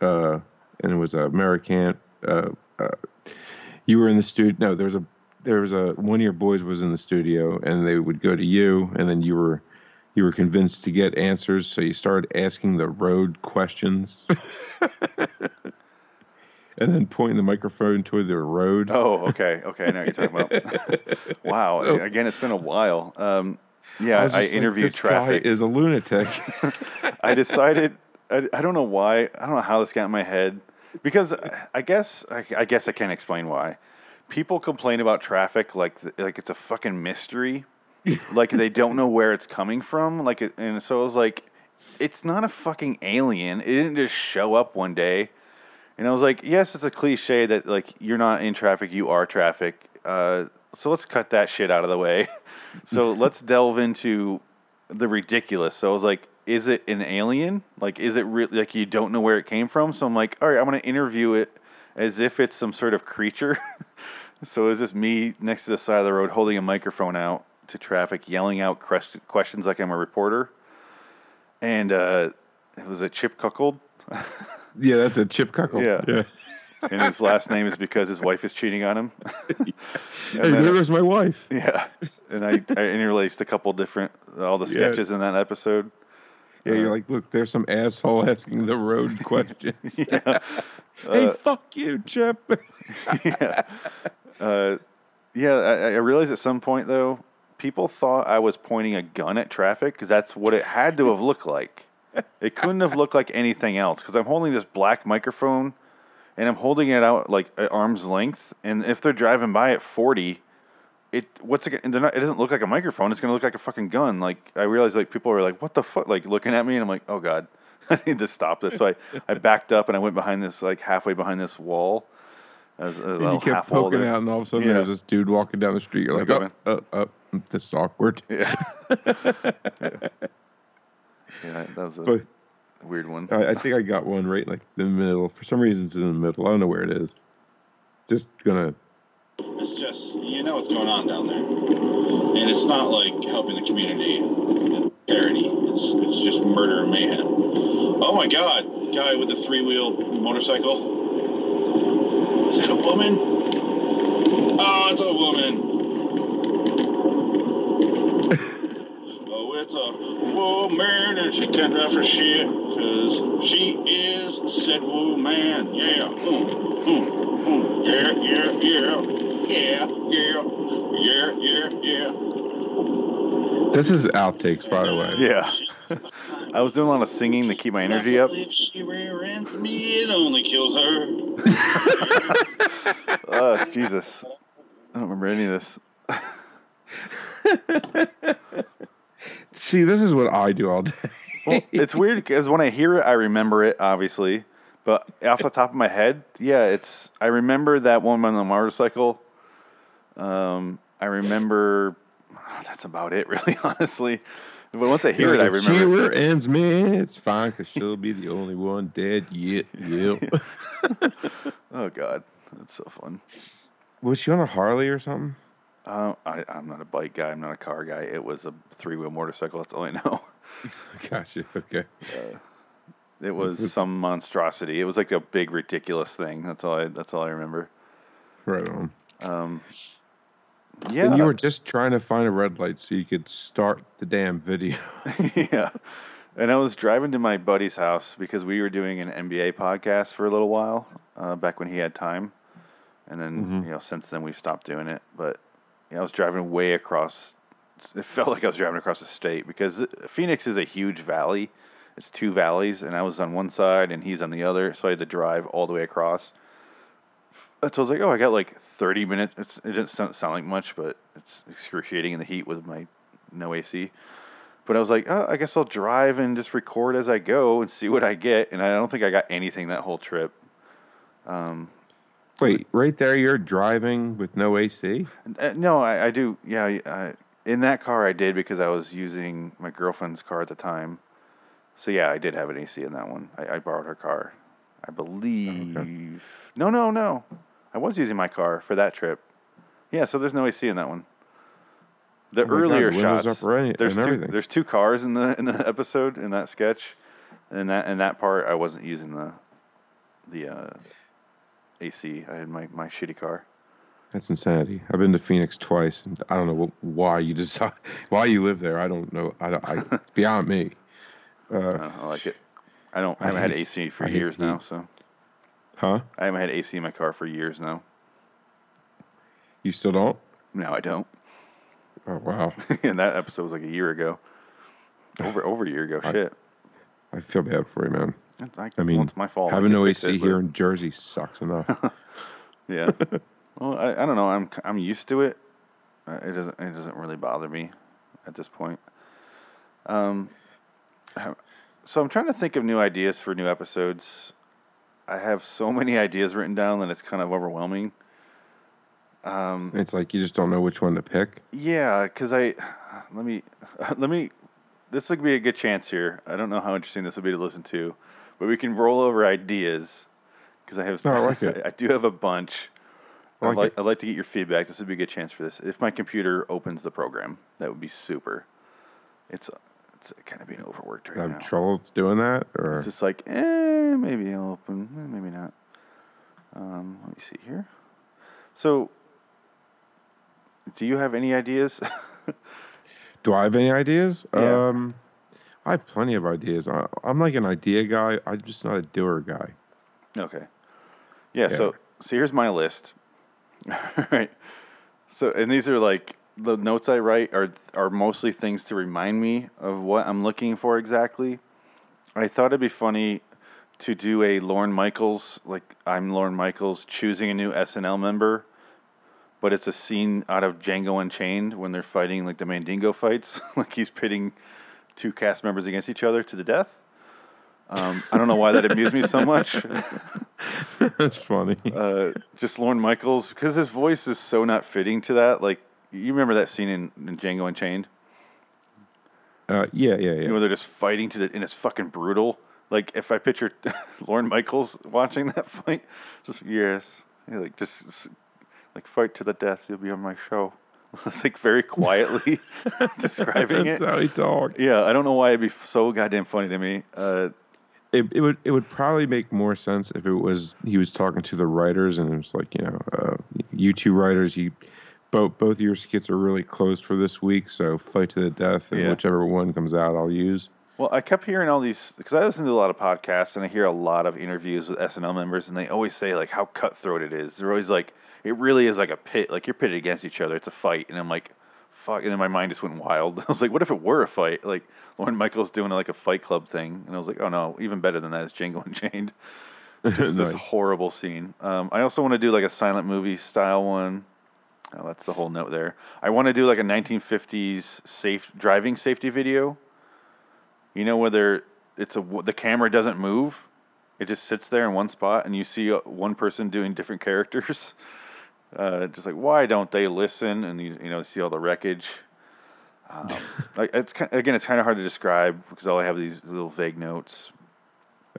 uh, and it was a American. Uh, uh, you were in the studio. No, there was a there was a one of your boys was in the studio, and they would go to you, and then you were you were convinced to get answers, so you started asking the road questions, <laughs> and then pointing the microphone toward the road. Oh, okay, okay. I know you're talking about. <laughs> wow. So- Again, it's been a while. Um, yeah, I, just like, interviewed traffic. Is a lunatic. <laughs> I decided I, I don't know why I don't know how this got in my head because I guess I, I guess I can't explain why people complain about traffic like like it's a fucking mystery <laughs> like they don't know where it's coming from like it, and so I was like it's not a fucking alien it didn't just show up one day and I was like yes it's a cliche that like you're not in traffic you are traffic uh, so let's cut that shit out of the way <laughs> so <laughs> let's delve into the ridiculous. So I was like, is it an alien? Like, is it really like you don't know where it came from? So I'm like, all right, I'm gonna interview it as if it's some sort of creature. So is this me next to the side of the road holding a microphone out to traffic, yelling out questions like I'm a reporter? And uh, it was a Chip Cuckold, <laughs> yeah, that's a chip Cuckold. Yeah. yeah. and his last name is because his wife is cheating on him. <laughs> <laughs> Hey, And then- there goes my wife. yeah, and I, I interlaced a couple different all the Yeah. sketches in that episode. Yeah, Uh, you're like, look, there's some asshole asking the road questions. Yeah. hey, Uh, fuck you, Chip. yeah. Uh, yeah, I, I realized at some point though, people thought I was pointing a gun at traffic because that's what it had to have looked like. It couldn't have looked like anything else because I'm holding this black microphone and I'm holding it out like at arm's length. And if they're driving by at 40, it what's it? Not, it doesn't look like a microphone. It's gonna look like a fucking gun. Like I realized, like people were like, "What the fuck?" Like looking at me, and I'm like, "Oh god, <laughs> I need to stop this." So I, I backed up and I went behind this like halfway behind this wall. As, as a And little you kept half poking there. out, and all of a sudden Yeah. there's this dude walking down the street. You're like, Like, oh, oh, oh, this is awkward. Yeah. <laughs> yeah, that was a But weird one. I, I think I got one right like the middle. For some reason, it's in the middle. I don't know where it is. Just gonna. It's just you know what's going on down there, and it's not like helping the community and charity. It's it's just murder and mayhem. Oh my God! Guy with the three wheel motorcycle. Is that a woman? Oh, it's a woman. <laughs> oh, it's a woman, and she can't drive for shit because. She is, said Woo Man. Yeah. Mm, mm, mm. Yeah, yeah, yeah. Yeah, yeah. Yeah, yeah, yeah. This is outtakes, by the way. Yeah. <laughs> I was doing a lot of singing to keep my energy up. If she rear ends me, it only kills her. <laughs> Oh, Jesus. I don't remember any of this. <laughs> See, this is what I do all day. Well, it's weird because when I hear it, I remember it, obviously. But off the top of my head, yeah, it's. I remember that woman on the motorcycle. Um, I remember. That's about it, <laughs> really, honestly. But once I hear it, I She remember. rear ends me. It's fine because she'll be the only one dead yet. Yep. <laughs> Oh God, that's so fun. Was she on a Harley or something? Uh, I, I'm not a bike guy. I'm not a car guy. It was a three wheel motorcycle. That's all I know. <laughs> Gotcha. Okay. It was <laughs> some monstrosity. It was like a big, ridiculous thing. That's all. I. That's all I remember. Right on. Um, yeah. And you were just trying to find a red light so you could start the damn video. <laughs> yeah. And I was driving to my buddy's house because we were doing an NBA podcast for a little while uh, back when he had time. And then, Mhm. you know, since then we've stopped doing it. But yeah, I was driving way across. It felt like I was driving across the state because Phoenix is a huge valley. It's two valleys, and I was on one side and he's on the other. So I had to drive all the way across. So I was like, oh, I got like 30 minutes. It's, it didn't sound, sound like much, but it's excruciating in the heat with my no AC. But I was like, oh, I guess I'll drive and just record as I go and see what I get. And I don't think I got anything that whole trip. Um, Wait, right there, you're driving with no AC? uh, no, I, I do. Yeah, I, in that car I did because I was using my girlfriend's car at the time. So yeah, I did have an AC in that one. I, I borrowed her car. I believe. No, no, no. I was using my car for that trip. Yeah, so there's no AC in that one. The Oh my God, earlier the shots. up right there's two. everything. There's two cars in the in the <laughs> episode in that sketch, and that in that part I wasn't using the the uh, AC. I had my my shitty car. That's insanity. I've been to Phoenix twice, and I don't know wh- why you <laughs> decide why you live there. I don't know. I, don't- I <laughs> beyond me. Uh, Uh, I like it. I don't. I I haven't had AC for I years now, so huh? I haven't had AC in my car for years now. You still don't? No, I don't. Oh wow. <laughs> and that episode was like a year ago. Over <sighs> over a year ago. I- Shit. I feel bad for you, man. I, I mean, well, it's my fault. Having no AC it, but- here in Jersey sucks enough. <laughs> Yeah. <laughs> well, I, I don't know. I'm I'm used to it. Uh, It doesn't it doesn't really bother me at this point. Um, so I'm trying to think of new ideas for new episodes. I have so many <laughs> ideas written down that it's kind of overwhelming. Um, it's like you just don't know which one to pick. yeah, because I let me <laughs> let me. This would be a good chance here. I don't know how interesting this would be to listen to, but we can roll over ideas because I have. No, I like <laughs> it. I do have a bunch. I I'd like like, it. I'd like to get your feedback. This would be a good chance for this. If my computer opens the program, that would be super. It's it's kind of being overworked right Have now. trouble doing that, or It's just like, eh, maybe I'll open, eh, maybe not. Um, let me see here. So, do you have any ideas? do I have any ideas? <laughs> Yeah. Um, I have plenty of ideas. I, I'm like an idea guy. I'm just not a doer guy. Okay. Yeah, Yeah. so so here's my list. <laughs> All right. So and these are like the notes I write are are mostly things to remind me of what I'm looking for exactly. I thought it'd be funny to do a Lorne Michaels like I'm Lorne Michaels choosing a new SNL member, but it's a scene out of Django Unchained when they're fighting like the Mandingo fights, <laughs> like he's pitting two cast members against each other to the death. Um, I don't know why that amused me so much. <laughs> That's funny. uh, just Lorne Michaels because his voice is so not fitting to that. Like you remember that scene in, in Django Unchained, Uh, yeah, yeah, you know, yeah. where they're just fighting to the and it's fucking brutal. Like if I picture <laughs> Lorne Michaels watching that fight, just yes, yeah, like just like fight to the death. You'll be on my show. <laughs> It's like very quietly <laughs> describing That's it. how he talks. Yeah, I don't know why it'd be so goddamn funny to me. Uh, It, it would it would probably make more sense if it was he was talking to the writers and it was like you know uh, you two writers you both both your skits are really close for this week so fight to the death and Yeah. whichever one comes out I'll use. Well, I kept hearing all these because I listen to a lot of podcasts and I hear a lot of interviews with SNL members, and they always say like how cutthroat it is. They're always like, it really is like a pit, like you're pitted against each other. It's a fight, and I'm like, fuck. And then my mind just went wild. <laughs> I was like, what if it were a fight? Like Lorne Michaels doing like a Fight Club thing, and I was like, oh no, even better than that is Django Unchained. <laughs> Just this Nice. horrible scene. Um, I also want to do like a silent movie style one. That's the whole note there. I want to do like a 1950s safe driving safety video. You know, whether it's a the camera doesn't move, it just sits there in one spot, and you see uh, one person doing different characters. <laughs> Uh, just like why don't they listen? And you you know see all the wreckage. Um, <laughs> like it's ki- again, it's kind of hard to describe because all I have these little vague notes.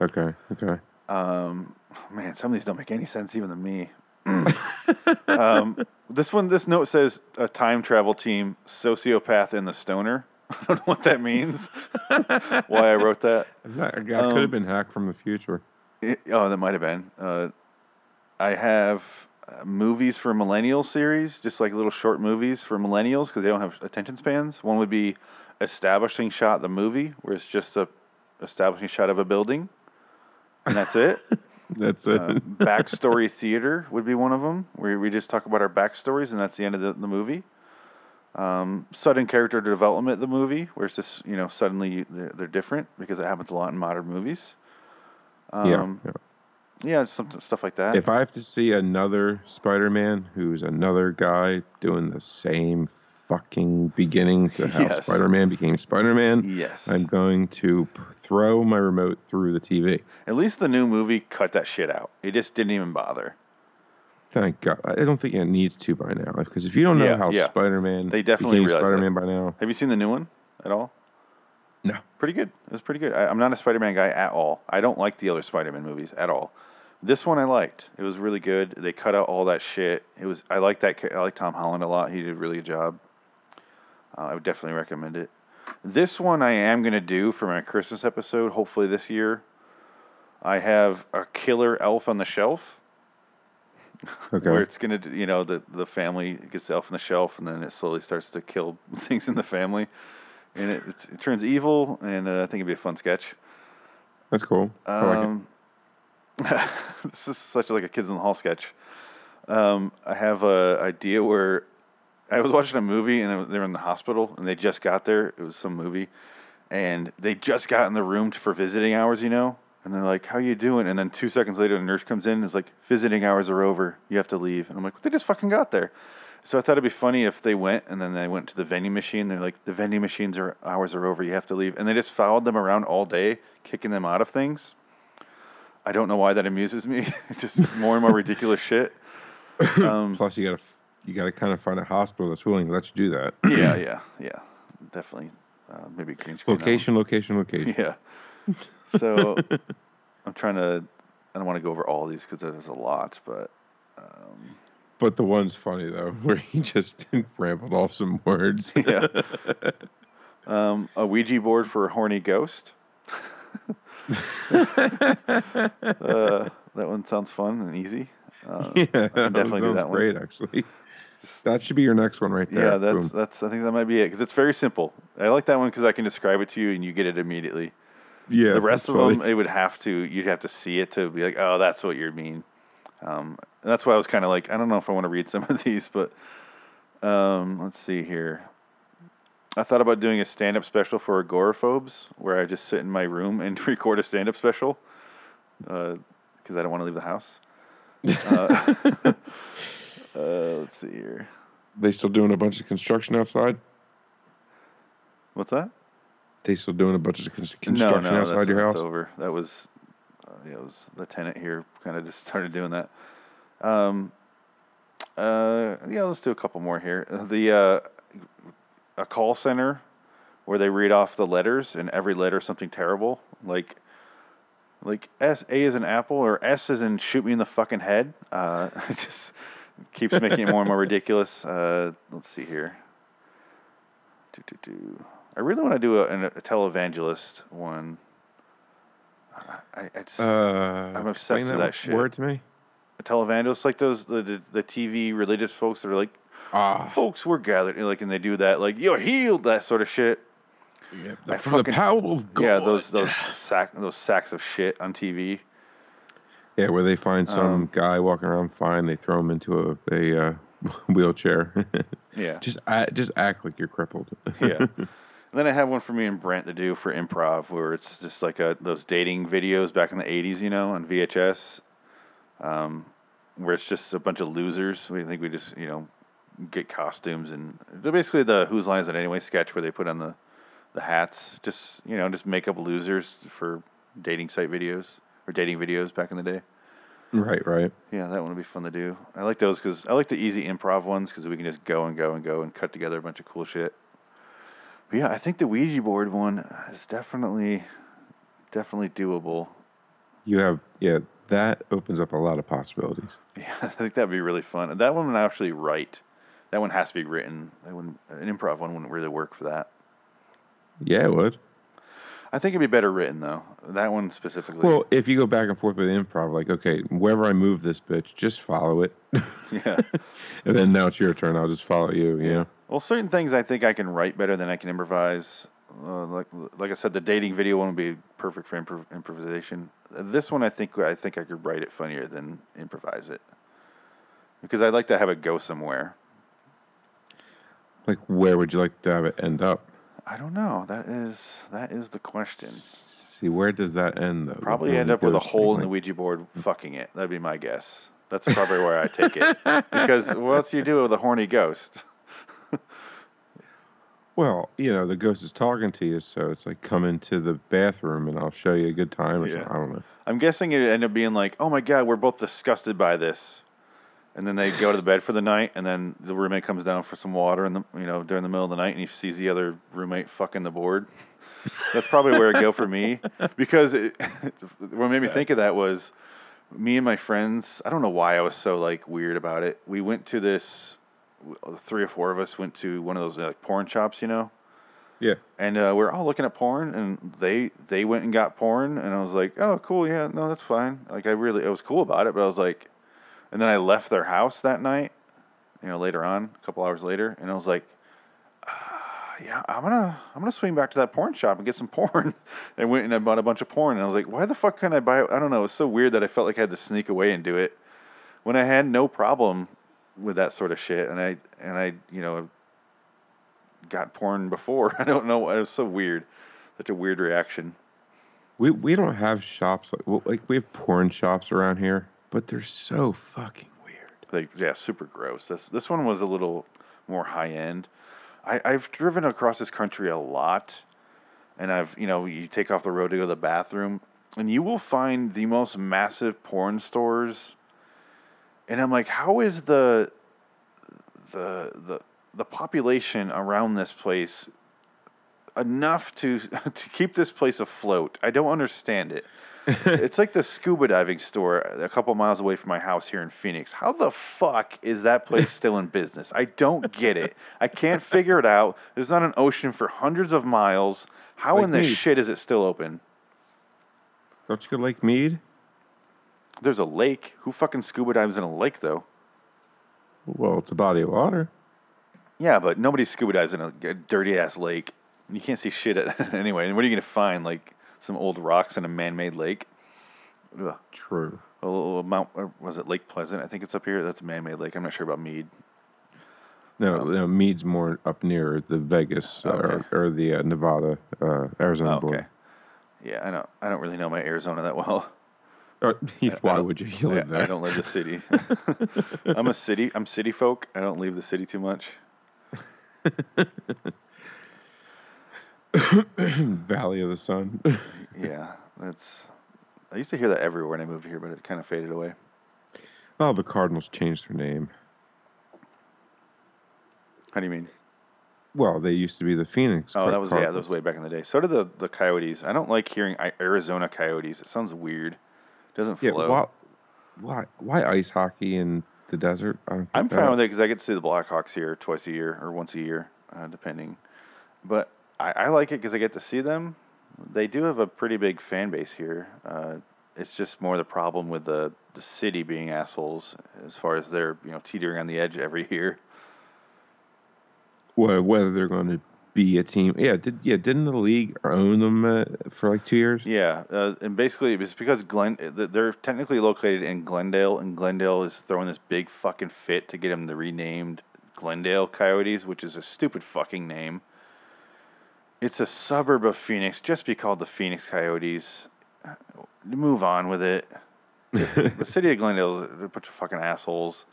Okay. Okay. Um, man, some of these don't make any sense even to me. <laughs> um, this one, this note says a time travel team, sociopath and the stoner. <laughs> I don't know what that means. <laughs> Why I wrote that? That, that could Um, have been hacked from the future. It- oh, that might have been. Uh, I have uh, movies for millennials series, just like little short movies for millennials because they don't have attention spans. One would be establishing shot the movie, where it's just a establishing shot of a building, and that's it. That's it. Uh, <laughs> backstory theater would be one of them, where we just talk about our backstories, and that's the end of the, the movie. Um, sudden character development, the movie, where it's just you know suddenly they're, they're different because it happens a lot in modern movies. Um, yeah, yeah. yeah, something stuff like that. If I have to see another Spider-Man who's another guy doing the same fucking beginning to how Yes. Spider-Man became Spider-Man, yes, I'm going to p- throw my remote through the TV. at least the new movie cut that shit out. It just didn't even bother. Thank God. I don't think it needs to by now because if you don't know Yeah, how yeah. Spider-Man They definitely became. Spider-Man by now, Have you seen the new one at all? no. pretty good. It was pretty good. I, I'm not a Spider-Man guy at all. I don't like the other Spider-Man movies at all. This one I liked. It was really good. They cut out all that shit. It was. I like that. I like Tom Holland a lot. He did a really good job. Uh, I would definitely recommend it. This one I am gonna do for my Christmas episode. Hopefully this year. I have a killer elf on the shelf Okay. where it's gonna, you know, the the family gets the elf on the shelf, and then it slowly starts to kill <laughs> things in the family, and it it's, it turns evil, and uh, I think it'd be a fun sketch. That's cool. I like. Um, <laughs> this is such like a kids in the hall sketch. Um, I have a idea where I was watching a movie and they were in the hospital and they just got there. It was some movie, and they just got in the room for visiting hours, you know. And they're like, "How you doing?" And then two seconds later, the nurse comes in and is like, "Visiting hours are over. You have to leave." And I'm like, "They just fucking got there." So I thought it'd be funny if they went and then they went to the vending machine. They're like, "The vending machines are hours are over. You have to leave." And they just followed them around all day, kicking them out of things. I don't know why that amuses me. <laughs> just more and more ridiculous shit. <laughs> Um, Plus, you gotta f- you gotta kind of find a hospital that's willing to let you do that. yeah, yeah, <clears throat> yeah, definitely. Uh, maybe green screen. that location, location, location. <laughs> Yeah. So <laughs> I'm trying to. I don't want to go over all these because there's a lot, but um, But the one's funny though, <laughs> where he just rambled off some words. yeah. um, a Ouija board for a horny ghost. uh, that one sounds fun and easy. Uh, yeah, can definitely do sounds that one. great actually. That should be your next one right there. yeah, that's Boom. that's. I think that might be it because it's very simple. I like that one because I can describe it to you and you get it immediately. yeah. the rest of them, it would have to. You'd have to see it to be like, oh, that's what you mean. Um, that's why I was kind of like, I don't know if I want to read some of <laughs> these, but um, let's see here. I thought about doing a stand-up special for agoraphobes, where I just sit in my room and <laughs> record a stand-up special, because I don't want to leave the house. Uh, <laughs> uh, let's see here. They still doing a bunch of construction outside. What's that? They still doing a bunch of construction no, no, outside that's, your that's house. over. That was, uh, yeah, it was the tenant here. Kind of just <laughs> started doing that. Um, uh, yeah, let's do a couple more here. Uh, The uh, a call center where they read off the letters and every letter is something terrible, like like S A is an apple or S is in shoot me in the fucking head. Uh, <laughs> just keeps making it more and more ridiculous. Uh, let's see here. Do, do, do. I really want to do a, a televangelist one. I, I just, Uh, I'm obsessed with that shit. Word to me. a televangelist like those the, the the TV religious folks that are like, Ah, folks, we're gathered like, and they do that like you're healed that sort of shit. Yeah, I from the power of God. Yeah, those those sack those sacks of shit on TV. Yeah, where they find some Um, guy walking around fine, they throw him into a, a uh, <laughs> wheelchair. Yeah. just act, just act like you're crippled. yeah. <laughs> And then I have one for me and Brent to do for improv, where it's just like a, those dating videos back in the '80s, you know, on VHS, um, where it's just a bunch of losers. We think we just, you know, get costumes and they're basically the "Whose Line Is It Anyway" sketch where they put on the the hats, just you know, just make up losers for dating site videos or dating videos back in the day. right, right. Yeah, that one would be fun to do. I like those because I like the easy improv ones because we can just go and go and go and cut together a bunch of cool shit. But yeah, I think the Ouija board one is definitely, definitely doable. You have yeah, that opens up a lot of possibilities. <laughs> Yeah, I think that'd be really fun. That one would actually write. That one has to be written. That one, an improv one wouldn't really work for that. Yeah, it would. I think it'd be better written though. That one specifically. Well, if you go back and forth with improv, like okay, wherever I move this bitch, just follow it, <laughs> yeah. and then now it's your turn. I'll just follow you. You know. Well, certain things I think I can write better than I can improvise. Uh, like like I said, the dating video one would be perfect for improv- improvisation. This one, I think I think I could write it funnier than improvise it because I'd like to have it go somewhere. Like, where would you like to have it end up? I don't know. That is that is the question. See, where does that end though? Probably end up with a hole in the Ouija board, fucking it. That'd be my guess. That's probably where I take it <laughs> because what else you do with a horny ghost? Well, you know, the ghost is talking to you, so it's like come into the bathroom and I'll show you a good time. Or Yeah. something. I don't know. I'm guessing it end up being like, oh my god, we're both disgusted by this, and then they go to the bed for the night, and then the roommate comes down for some water, and the you know during the middle of the night, and he sees the other roommate fucking the board. That's probably where it go for me <laughs> because it, <laughs> what made me think of that was me and my friends. I don't know why I was so like weird about it. We went to this. Three or four of us went to one of those like porn shops, you know Yeah. and uh, we're all looking at porn, and they they went and got porn, and I was like, oh, cool, yeah, no, that's fine. Like I really, I was cool about it, but I was like, and then I left their house that night, you know, later on, a couple hours later, and I was like, yeah, I'm gonna I'm gonna swing back to that porn shop and get some porn. <laughs> and went and I bought a bunch of porn, and I was like, why the fuck couldn't I buy? it? I don't know. It was so weird that I felt like I had to sneak away and do it when I had no problem with that sort of shit, and I and I you know got porn before. <laughs> I don't know. It was so weird. Such a weird reaction. We we don't have shops like well, like we have porn shops around here, but they're so fucking weird. Like yeah, super gross. This this one was a little more high end. I, I've driven across this country a lot, and I've you know you take off the road to go to the bathroom, and you will find the most massive porn stores. And I'm like, how is the the the the population around this place enough to <laughs> to keep this place afloat? I don't understand it. <laughs> it's like the scuba diving store a couple miles away from my house here in Phoenix. How the fuck is that place <laughs> still in business? I don't get it. I can't figure it out. There's not an ocean for hundreds of miles. How Like in the me. shit is it still open? Don't you go Lake Mead? There's a lake. Who fucking scuba dives in a lake though? Well, it's a body of water. Yeah, but nobody scuba dives in a, dirty ass lake. You can't see shit at, <laughs> anyway. And what are you gonna find? Like some old rocks in a man-made lake? Ugh. True. A little Mount was it Lake Pleasant? I think it's up here. That's a man-made lake. I'm not sure about Mead. No, no, Mead's more up near the Vegas uh, Okay. or, or the uh, Nevada, uh, Arizona Oh, border. okay. Yeah, I don't. I don't really know my Arizona that well. <laughs> Or, why would you? You I, live there. I don't live the <laughs> city. <laughs> I'm a city. I'm city folk. I don't leave the city too much. <coughs> Valley of the Sun. <laughs> Yeah, that's. I used to hear that everywhere when I moved here, but it kind of faded away. oh, the Cardinals changed their name. How do you mean? Well, they used to be the Phoenix. Oh, that was yeah, that was way back in the day. So did the the Coyotes. I don't like hearing Arizona Coyotes. It sounds weird. It doesn't Yeah, flow. why, why, why ice hockey in the desert? I don't I'm fine with it because I get to see the Blackhawks here twice a year or once a year, uh, depending. But I, I like it because I get to see them. They do have a pretty big fan base here. Uh, it's just more the problem with the, the city being assholes as far as they're you know teetering on the edge every <laughs> year. Wh- whether they're going to be a team. Yeah, did yeah didn't the league own them uh, for like two years? Yeah, uh, and basically it's because Glen they're technically located in Glendale, and Glendale is throwing this big fucking fit to get them the renamed Glendale Coyotes, which is a stupid fucking name. It's a suburb of Phoenix. Just be called the Phoenix Coyotes. Move on with it. <laughs> the city of Glendale is a bunch of fucking assholes.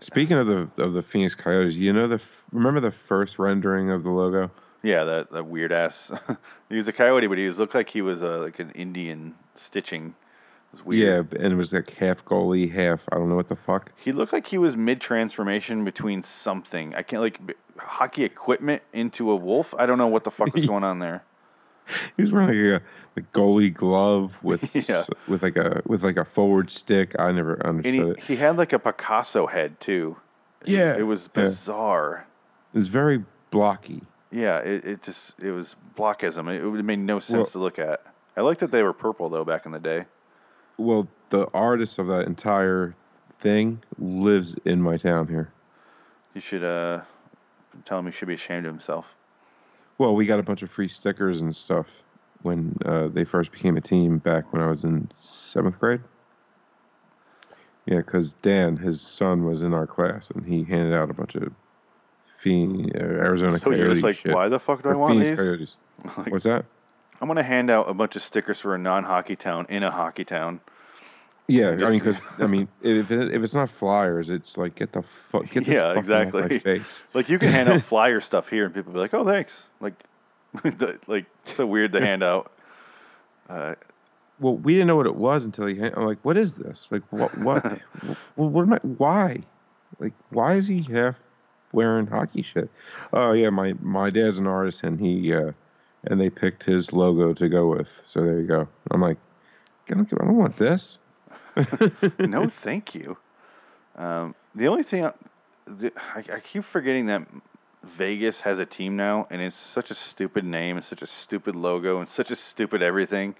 Speaking of the of the Phoenix Coyotes, you know the remember the first rendering of the logo? Yeah, that, that weird ass. <laughs> he was a coyote, but he was looked like he was a, like an Indian stitching. It was weird. Yeah, and it was like half goalie, half I don't know what the fuck. He looked like he was mid transformation between something. I can't like hockey equipment into a wolf. I don't know what the fuck was <laughs> going on there. He was wearing like a, goalie glove with <laughs> Yeah. with like a with like a forward stick. I never And understood he, it. he had like a Picasso head too. Yeah, It was yeah. bizarre. It was very blocky. Yeah, it, it just it was blockism. It, it made no sense to look at. I liked that they were purple though back in the day. Well, the artist of that entire thing lives in my town here. You should uh tell him he should be ashamed of himself. Well, we got a bunch of free stickers and stuff when uh, they first became a team back when I was in seventh grade. Yeah, because Dan, his son, was in our class and he handed out a bunch of Phoen- uh, Arizona so you're just like, shit. why the fuck do I want Phoenix these? Coyotes. <laughs> Like, What's that? I'm gonna hand out a bunch of stickers for a non-hockey town in a hockey town. Yeah, I mean, because I mean, <laughs> if it, if it's not flyers, it's like get the fuck get this Yeah, fucking off my exactly. face. <laughs> Like you can hand out <laughs> flyer stuff here, and people be like, "Oh, thanks." Like, like so weird to hand out. Uh, Well, we didn't know what it was until he. I'm like, what is this? Like, what? What? what, what am I? Why? Like, why is he half wearing hockey shit? Oh yeah, my my dad's an artist, and he uh, and they picked his logo to go with. So there you go. I'm like, I don't, I don't want this. <laughs> no, thank you. Um, the only thing I, the, I, I keep forgetting that Vegas has a team now, and it's such a stupid name, and such a stupid logo, and such a stupid everything.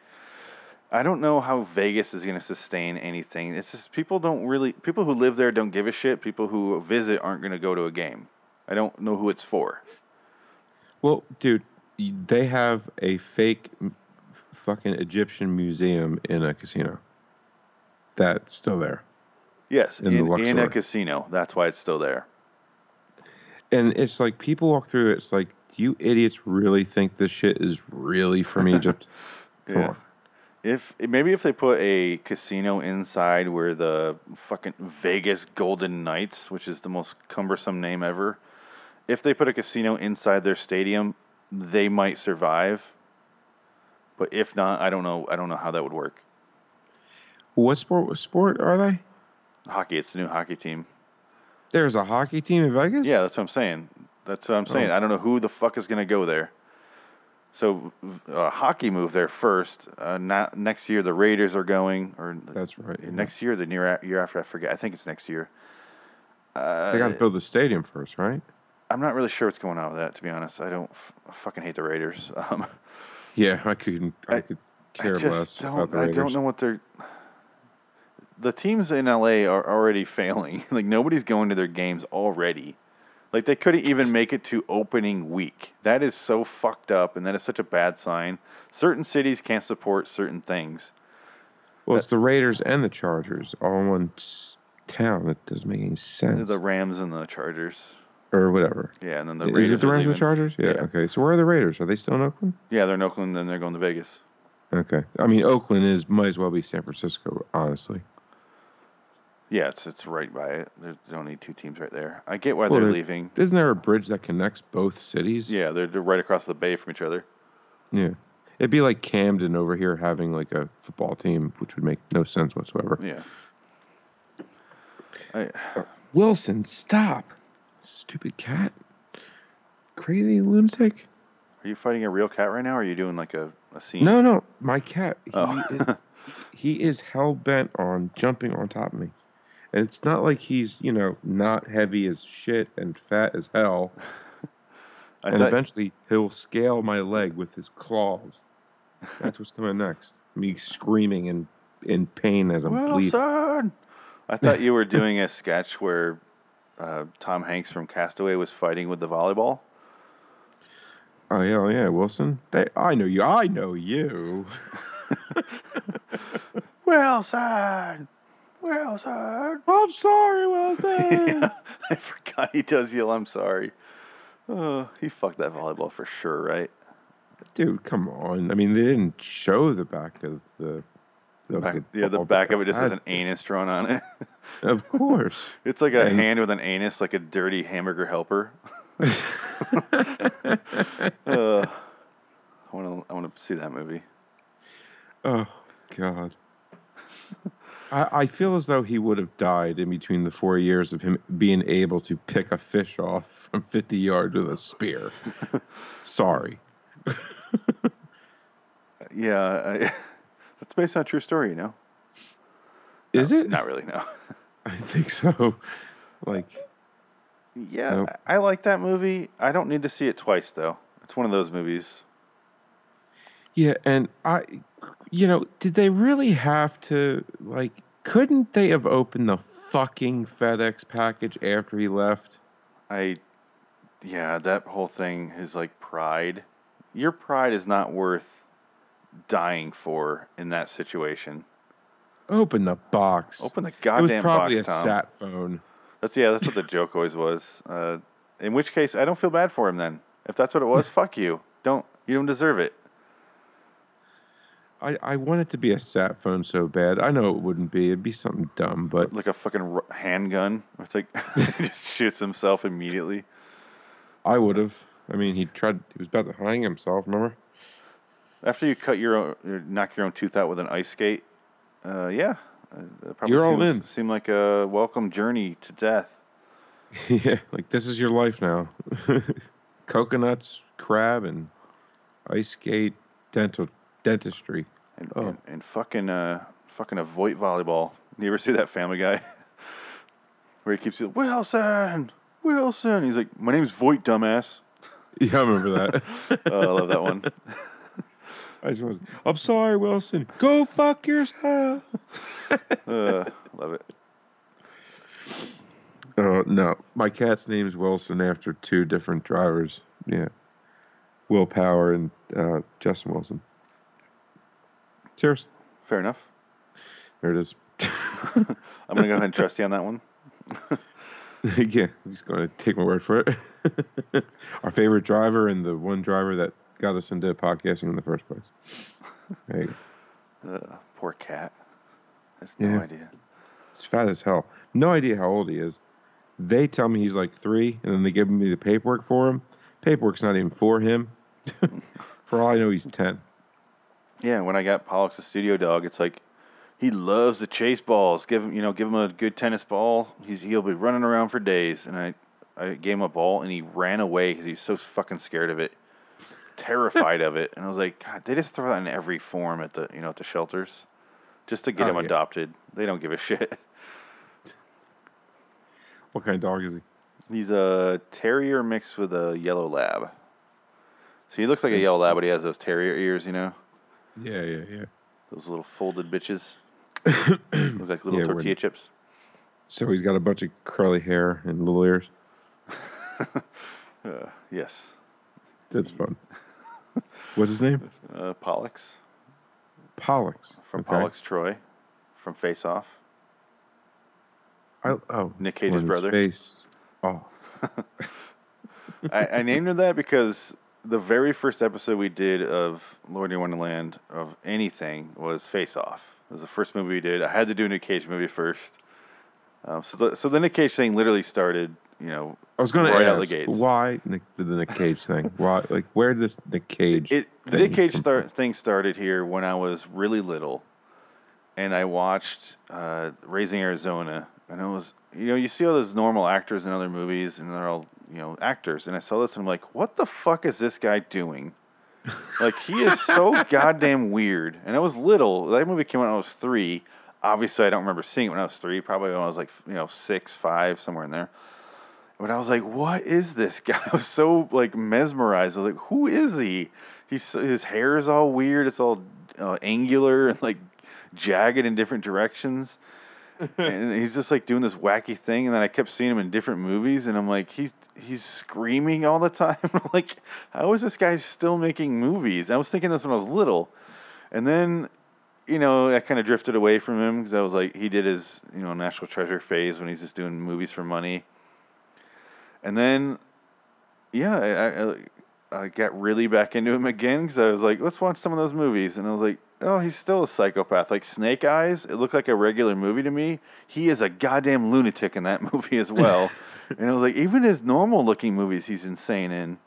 I don't know how Vegas is going to sustain anything. It's just people don't really people who live there don't give a shit. People who visit aren't going to go to a game. I don't know who it's for. Well, dude, they have a fake fucking Egyptian museum in a casino. That's still there. Yes, In the in, in a casino. That's why it's still there. And it's like people walk through it, it's like, you idiots really think this shit is really from <laughs> Egypt? Come Yeah. on. If maybe if they put a casino inside where the fucking Vegas Golden Knights, which is the most cumbersome name ever, if they put a casino inside their stadium, they might survive. But if not, I don't know. I don't know how that would work. What sport what sport are they? Hockey, it's the new hockey team. There's a hockey team in Vegas? Yeah, that's what I'm saying. That's what I'm saying. Oh. I don't know who the fuck is gonna go there. So uh, hockey moved there first. Uh, not, next year the Raiders are going, or That's right. yeah. next year, the year year after, I forget. I think it's next year. Uh, They got to build the stadium first, right? I'm not really sure what's going on with that, to be honest. I don't f- I fucking hate the Raiders. <laughs> Um, Yeah, I couldn't. I, I- could I care just less don't. about the I don't know what they're. The teams in LA are already failing. <laughs> like nobody's going to their games already. Like they couldn't even make it to opening week. That is so fucked up, and that is such a bad sign. Certain cities can't support certain things. Well, it's the Raiders and the Chargers all in one town. It doesn't make any sense. The Rams and the Chargers. or whatever. Yeah, and then the Raiders. Is it the Rams and the. Chargers? Yeah, Yeah. Okay. So where are the Raiders? Are they still in Oakland? Yeah, they're in Oakland, and they're going to Vegas. Okay. I mean, Oakland is might as well be San Francisco, honestly. Yeah, it's it's right by it. There's only two teams right there. I get why Well, they're they're- leaving. Isn't there a bridge that connects both cities? Yeah, they're, they're right across the bay from each other. Yeah. It'd be like Camden over here having like a football team, which would make no sense whatsoever. Yeah. I, Wilson, stop. Stupid cat. Crazy lunatic. are you fighting a real cat right now, or are you doing like a, a scene? No, no, my cat. Oh. He Oh. is he is hell bent on jumping on top of me. And it's not like he's, you know, not heavy as shit and fat as hell. <laughs> I and thought, eventually he'll scale my leg with his claws. That's what's coming next. Me screaming in in pain as I'm bleeding. Wilson. I thought you were doing a sketch where uh, Tom Hanks from Castaway was fighting with the volleyball. Oh yeah, oh, yeah, Wilson. They, I know you. I know you. <laughs> Wilson, Wilson. I'm sorry, Wilson. <laughs> Yeah, I forgot he does yell. I'm sorry. Uh, he fucked that volleyball for sure, right? Dude, come on. I mean, they didn't show the back of the. of Back, the yeah, the back of it just has an anus drawn on it. <laughs> Of course. It's like a And- hand with an anus, like a dirty hamburger helper. <laughs> Uh, I want to. I want to see that movie. oh God. I, I feel as though he would have died in between the four years of him being able to pick a fish off <laughs> from 50 yards with a spear. <laughs> Sorry. <laughs> Yeah, I, that's based on a true story, you know. Is No, it? Not really. No. I think so. Like, Yeah, Nope. I, I like that movie. I don't need to see it twice though. It's one of those movies. Yeah, and I, you know, did they really have to like? Couldn't they have opened the fucking FedEx package after he left? I, yeah, that whole thing is like pride. Your pride is not worth dying for in that situation. Open the box. Open the goddamn it was probably box, a Tom. sat phone. That's yeah, that's what the joke always was. Uh, in which case, I don't feel bad for him then. If that's what it was, <laughs> fuck you. Don't you don't deserve it. I, I want it to be a sat phone so bad. I know it wouldn't be. It'd be something dumb, but Like a fucking r- handgun. It's like <laughs> he just shoots himself immediately. I would have. I mean, he tried. He was about to hang himself. Remember? After you cut your own, knock your own tooth out with an ice skate, uh, yeah, uh, that probably You're all in. Seemed like a welcome journey to death. <laughs> yeah. Like this is your life now. <laughs> Coconuts, crab, and ice skate, dental dentistry. And, Oh. and, and fucking uh, fucking a Voight volleyball. You ever see that Family Guy? <laughs> Where he keeps saying, Wilson, Wilson. He's like, my name's Voight, dumbass. <laughs> Yeah, I remember that. <laughs> Oh, I love that one. I just was, I'm sorry, Wilson. Go fuck yourself. Uh, love it. Oh no, my cat's name's Wilson after two different drivers. Yeah, Will Power and uh, Justin Wilson. Cheers. Fair enough. There it is. <laughs> I'm gonna go ahead and trust you on that one. <laughs> yeah, I'm just going to take my word for it. <laughs> Our favorite driver and the one driver that got us into podcasting in the first place. There you go. Uh, poor cat. Has no Yeah. idea. He's fat as hell. No idea how old he is. They tell me he's like three, and then they give me the paperwork for him. Paperwork's not even for him. for all I know, he's ten. Yeah, when I got Pollux a studio dog, it's like he loves to chase balls. Give him, you know, give him a good tennis ball. He's he'll be running around for days. And I, I gave him a ball, and he ran away because he's so fucking scared of it, terrified of it. And I was like, God, they just throw that in every form at the, you know, at the shelters, just to get Oh, him yeah. adopted. They don't give a shit. <laughs> What kind of dog is he? He's a terrier mixed with a yellow lab. So he looks like a yellow lab, but he has those terrier ears, you know, Yeah, yeah, yeah. those little folded bitches. <coughs> Look like little Yeah, tortilla chips. So he's got a bunch of curly hair and little ears. <laughs> Uh, yes. That's fun. What's his name? Uh, Pollux Pollux. from Okay. Pollux Troy from Face Off. I, oh, Nick Cage's brother. Face. Oh, <laughs> I, I named him that because the very first episode we did of Lord of the Wonderland of anything was Face Off. It was the first movie we did. I had to do a Nick Cage movie first. Um, so, the, so the Nick Cage thing literally started, you know, I was going to Right out the gates. why Nick, the Nick Cage thing. Why, like, where did this Nick Cage? It the Nick Cage start, thing started here when I was really little, and I watched uh, Raising Arizona, and it was you know you see all those normal actors in other movies, and they're all you know actors, and I saw this and I'm like, what the fuck is this guy doing? <laughs> like he is so goddamn weird. And I was little. That movie came out when I was three. Obviously, I don't remember seeing it when I was three. Probably when I was like you know six, five, somewhere in there. But I was like, "What is this guy?" <laughs> I was so like mesmerized. I was like, "Who is he?" He's his hair is all weird. It's all uh, angular and like jagged in different directions. And he's just like doing this wacky thing, and then I kept seeing him in different movies, and I'm like, he's he's screaming all the time. <laughs> Like, how is this guy still making movies? I was thinking this when I was little, and then, you know, I kind of drifted away from him because I was like, he did his you know National Treasure phase when he's just doing movies for money, and then, yeah, I. I I got really back into him again because I was like, let's watch some of those movies. And I was like, oh, he's still a psychopath. Like Snake Eyes, it looked like a regular movie to me. He is a goddamn lunatic in that <laughs> movie as well. <laughs> and it was like, even his normal looking movies, he's insane in.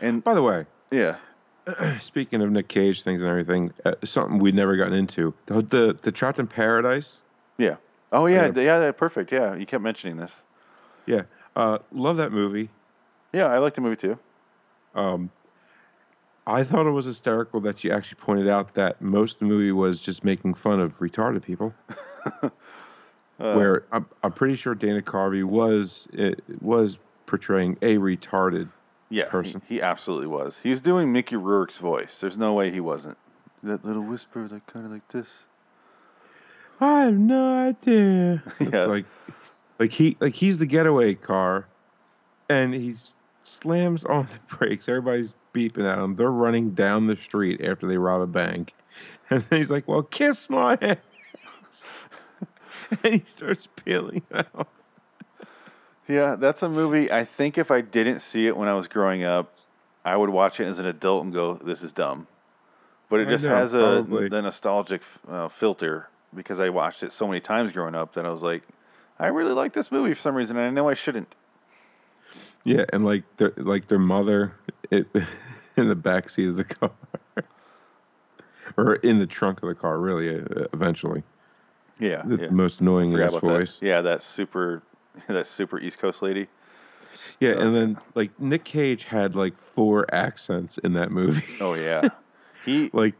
And By the way, yeah, <clears throat> speaking of Nick Cage things and everything, uh, something we'd never gotten into the the, the Trapped in Paradise. yeah. Oh yeah, Yeah. yeah, perfect. Yeah, you kept mentioning this. Yeah, uh, love that movie. Yeah, I like the movie too. Um, I thought it was hysterical that you actually pointed out that most of the movie was just making fun of retarded people. <laughs> Uh, where I'm, I'm pretty sure Dana Carvey was it, was portraying a retarded. yeah, he, person. he absolutely was. He was doing Mickey Rourke's voice. There's no way he wasn't. That little whisper, like kind of like this. I have no idea. It's Yeah. like, like he like he's the getaway car, and he slams on the <laughs> brakes. Everybody's beeping at him. They're running down the street after they rob a bank, <laughs> and then he's like, "Well, kiss my <laughs> ass," <laughs> and he starts peeling out. Yeah, that's a movie. I think if I didn't see it when I was growing up, I would watch it as an adult and go, "This is dumb." But it I just know, has a probably. the nostalgic uh, filter because I watched it so many times growing up that I was like, "I really like this movie for some reason, and I know I shouldn't." Yeah, and like their like their mother it, <laughs> in the back seat of the car, or in the trunk of the car. Really, uh, eventually, Yeah, yeah. the most annoying ass about that. voice. Yeah, that super, <laughs> that super East Coast lady. Yeah, and then like Nick Cage had like four accents in that movie. Oh yeah, <laughs> he like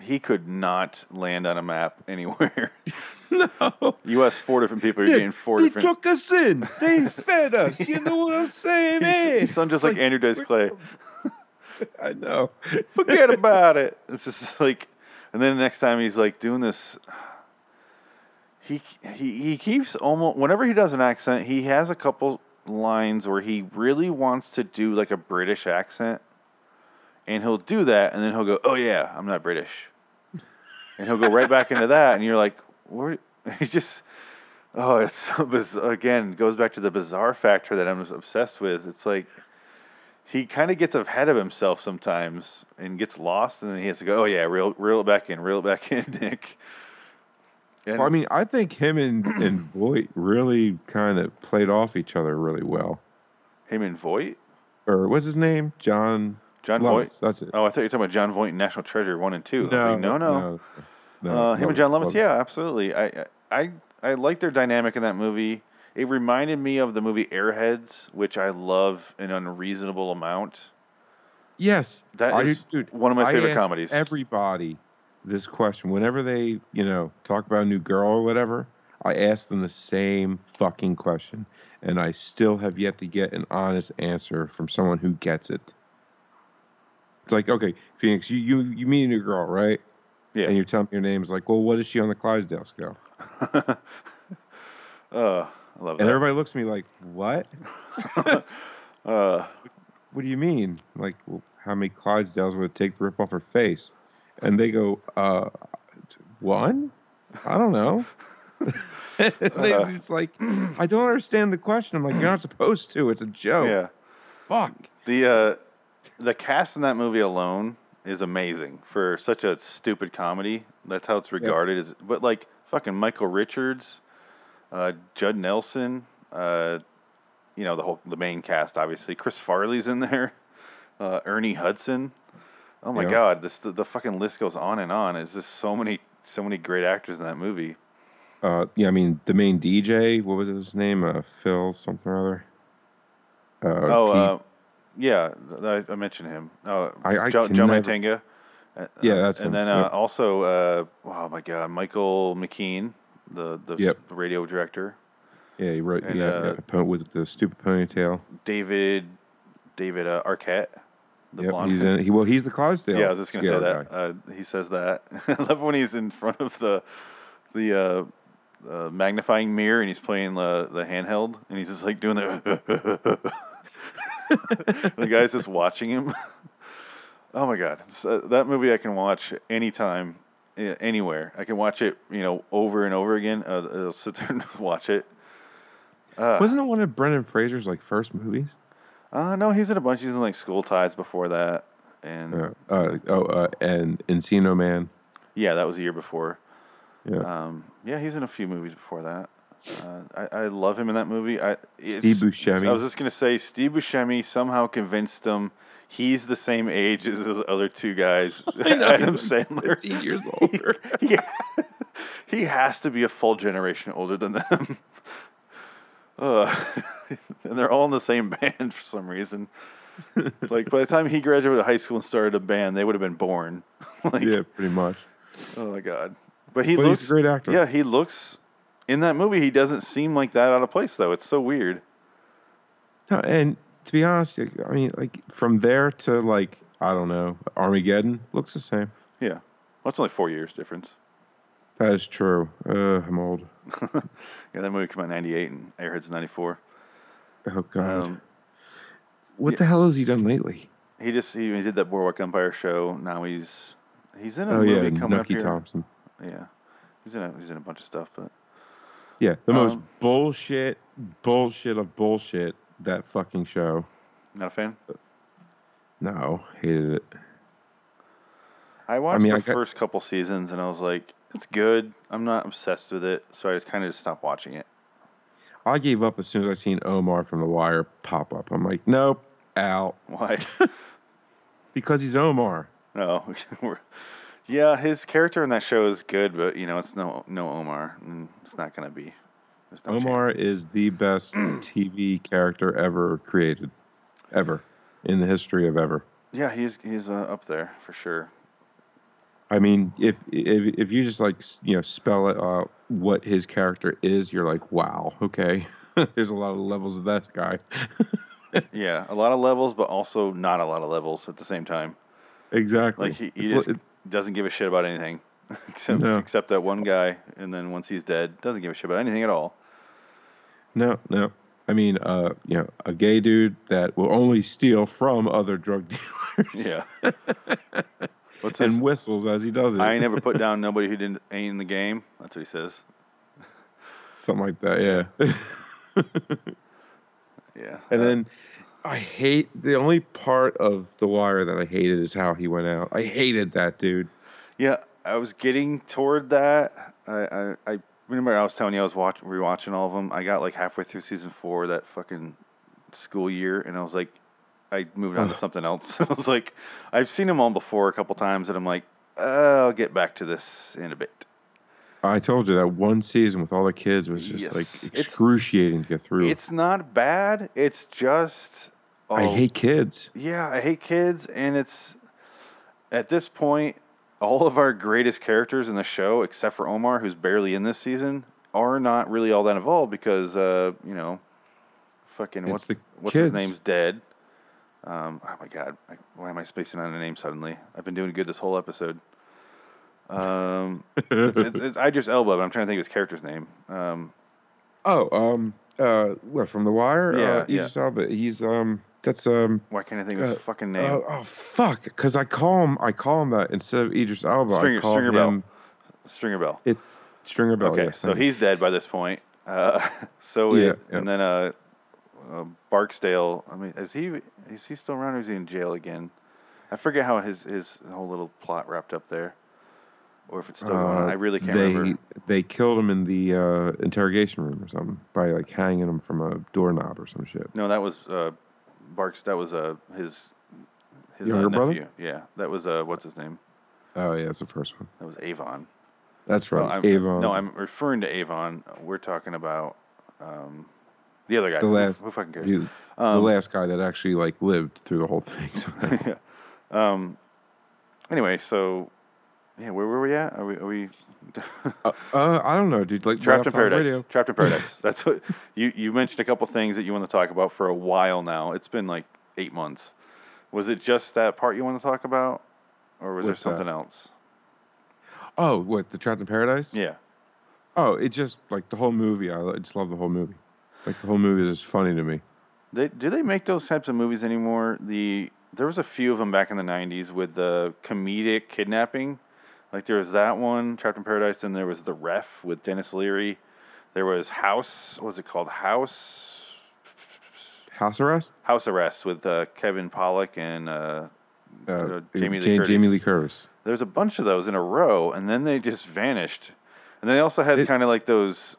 he could not land on a map <laughs> anywhere. <laughs> no, U.S. four different people you're yeah, getting four they different. took us in. They <laughs> fed us. You know what I'm saying? He's- eh? he sounds just like Andrew Dice Clay. I know. forget about it. It's just like, and then the next time he's like doing this. <sighs> He he he keeps almost whenever he does an accent, he has a couple lines where he really wants to do like a British accent, and he'll do that, and then he'll go, "Oh yeah, I'm not British," and he'll go right back into that, and you're like, "What?" <laughs> He just. Oh, it's so biz- again goes back to the bizarre factor that I'm obsessed with. It's like he kind of gets ahead of himself sometimes and gets lost, and then he has to go, "Oh yeah, reel reel it back in, reel it back <laughs> in, Nick." And Well, I mean, I think him and and <clears throat> Voight really kind of played off each other really well. him and Voight, Or what's his name? John. Jon Voight. That's it. Oh, I thought you were talking about Jon Voight National Treasure one and two. I was like, no, no. no, no, uh, him and Jon Lovitz, Lovitz. yeah, absolutely. I I I like their dynamic in that movie. It reminded me of the movie Airheads, which I love an unreasonable amount. Yes, That I is dude, one of my I favorite ask comedies. Everybody, this question whenever they, you know, talk about a new girl or whatever, I ask them the same fucking question, and I still have yet to get an honest answer from someone who gets it. It's like, okay, Phoenix, you you you meet a new girl, right? Yeah. And you're telling me your name is like, well, what is she on the Clydesdale scale? <laughs> Uh, I love that. And everybody looks at me like, what? <laughs> Uh, What do you mean? Like, well, how many Clydesdales would it take to rip off her face? And they go, uh, one? I don't know. <laughs> They're Uh. just like, I don't understand the question. I'm like, you're not supposed to. It's a joke. yeah. Fuck. The uh, the cast in that movie alone is amazing for such a stupid comedy. That's how it's regarded. Is but like fucking Michael Richards, uh, Judd Nelson, uh, you know the whole the main cast obviously. Chris Farley's in there, <laughs> uh, Ernie Hudson. Oh my Yeah. god, this the, the fucking list goes on and on. It's just so many so many great actors in that movie. Uh, yeah, I mean, the main DJ, what was his name? Uh, Phil something or other. Uh, oh, Pete- uh, yeah, I, I mentioned him. Oh, I- I Joe, Joe never- Mantegna. Uh, Yeah, that's and him, then uh, yep. also, uh, oh my God, Michael McKean, the the Yep. radio director. yeah, he wrote, and, yeah, yeah, with the stupid ponytail. David David uh, Arquette, the Yep, blonde. he's in. He well, he's the Clydesdale. yeah, I was just gonna say that. Uh, he says that. <laughs> I love when he's in front of the the uh, uh, magnifying mirror and he's playing the the handheld and he's just like doing the. <laughs> <laughs> the guy's just watching him. <laughs> oh my god, uh, that movie I can watch anytime, anywhere. I can watch it, you know, over and over again. Uh, I'll sit there and <laughs> watch it. Uh, Wasn't it one of Brendan Fraser's like first movies? uh, no, he's in a bunch. He's in like School Ties before that, and Uh, uh, oh, uh, and Encino Man. yeah, that was a year before. Yeah. Um, yeah, he's in a few movies before that. Uh, I, I love him in that movie. I, Steve it's- Buscemi. I was just gonna say Steve Buscemi somehow convinced him he's the same age as those other two guys. <laughs> Adam Sandler. 15 years <laughs> older. <laughs> he, he has to be a full generation older than them. Uh, and they're all in the same band for some reason. like by the time he graduated high school and started a band, they would have been born. like, yeah, pretty much. oh my god! But he But looks he's a great actor. Yeah, he looks in that movie. He doesn't seem like that out of place though. It's so weird. No, and to be honest, I mean, like from there to like I don't know, Armageddon looks the same. Yeah, well, it's only four years difference. That is true. Uh, I'm old. <laughs> Yeah, that movie came out in '98 and Airhead's '94. Oh god. Um, what yeah. the hell has he done lately? he just he, he did that Boardwalk Empire show. Now he's he's in a Oh yeah, movie coming up here. Thompson. Yeah, he's in a, he's in a bunch of stuff, but Yeah, the most Um, bullshit, bullshit of bullshit. That fucking show. not a fan. No, hated it. I watched mean, the I got- first couple seasons and I was like, it's good. I'm not obsessed with it, so I just kind of just stopped watching it. I gave up as soon as I seen Omar from The Wire pop up. I'm like, nope, out Why? <laughs> because he's Omar. no, <laughs> We're- yeah, his character in that show is good, but you know, it's no no Omar, it's not gonna be. No Omar chance. is the best <clears throat> TV character ever created, ever in the history of ever. Yeah, he's he's uh, up there for sure. I mean, if if if you just like you know spell it out what his character is, you're like, wow, okay. <laughs> There's a lot of levels of that guy. <laughs> Yeah, a lot of levels, but also not a lot of levels at the same time. exactly. Like he, he just doesn't give a shit about anything, <laughs> except No. except that one guy, and then once he's dead, doesn't give a shit about anything at all. no, no. I mean, uh, you know, a gay dude that will only steal from other drug <laughs> dealers Yeah. <laughs> What's his? and whistles as he does it. I ain't never put down nobody who didn't ain't in the game. That's what he says. Something like that, yeah. Yeah. and Uh, then I hate the only part of The Wire that I hated is how he went out. I hated that dude. Yeah, I was getting toward that. I, I, I remember I was telling you I was watching rewatching all of them. I got like halfway through season four that fucking school year, and I was like, I moved on to <sighs> something else. <laughs> I was like, I've seen them all before a couple times, and I'm like, uh, I'll get back to this in a bit. I told you that one season with all the kids was just Yes, like it's- excruciating to get through. It's not bad. It's just I oh, hate kids. Yeah, I hate kids, and it's at this point, all of our greatest characters in the show, except for Omar, who's barely in this season, are not really all that involved because, uh, you know, fucking what's the what's his name's dead. Um, oh my god, I, why am I spacing on a name suddenly? I've been doing good this whole episode. Um, it's, it's, it's Idris Elba, but I'm trying to think of his character's name. Um, Oh, um, uh, what from The Wire? Yeah, uh, yeah. Idris Elba. He's um, that's um, why can't I think of his Uh, fucking name? uh, oh fuck, because I call him, I call him that instead of Idris Elba. Stringer- I call Stringer Bell. him Stringer Bell. Stringer Bell. Okay, yes, so he's dead by this point. Uh, <laughs> so Yeah, it, yeah. and then uh, uh, Barksdale. I mean, is he is he still around or is he in jail again? I forget how his his whole little plot wrapped up there, or if it's still going on. Uh, I really can't they, remember. They killed him in the uh, interrogation room or something by like hanging him from a doorknob or some shit. No, that was uh, Barks. That was uh, his his uh, brother? Yeah, that was uh, what's his name? Oh yeah, it's the first one. That was Avon. That's right, I'm, Avon. No, I'm referring to Avon. We're talking about um, the other guy. The last- Who, fucking cares? the, the Um, last guy that actually like lived through the whole thing. So, <laughs> yeah. Um. Anyway, so yeah, where were we at? Are we? Are we uh, uh, I don't know, dude. Like trapped in paradise? Trapped in paradise. <laughs> That's what you you mentioned a couple things that you want to talk about for a while now. It's been like eight months. Was it just that part you want to talk about, or was What's there that? something else? Oh, what the Trapped in Paradise? Yeah. Oh, it just like the whole movie. I I just love the whole movie. Like the whole movie is just funny to me. They, do they make those types of movies anymore? The there was a few of them back in the '90s with the comedic kidnapping. Like there was that one, Trapped in Paradise, and there was the Ref with Denis Leary. There was House. What was it called? House House arrest. House Arrest with uh, Kevin Pollak and uh, Uh, Uh, Jamie Lee Curtis. Jamie Lee Curtis. There's a bunch of those in a row, and then they just vanished. And they also had kind of like those.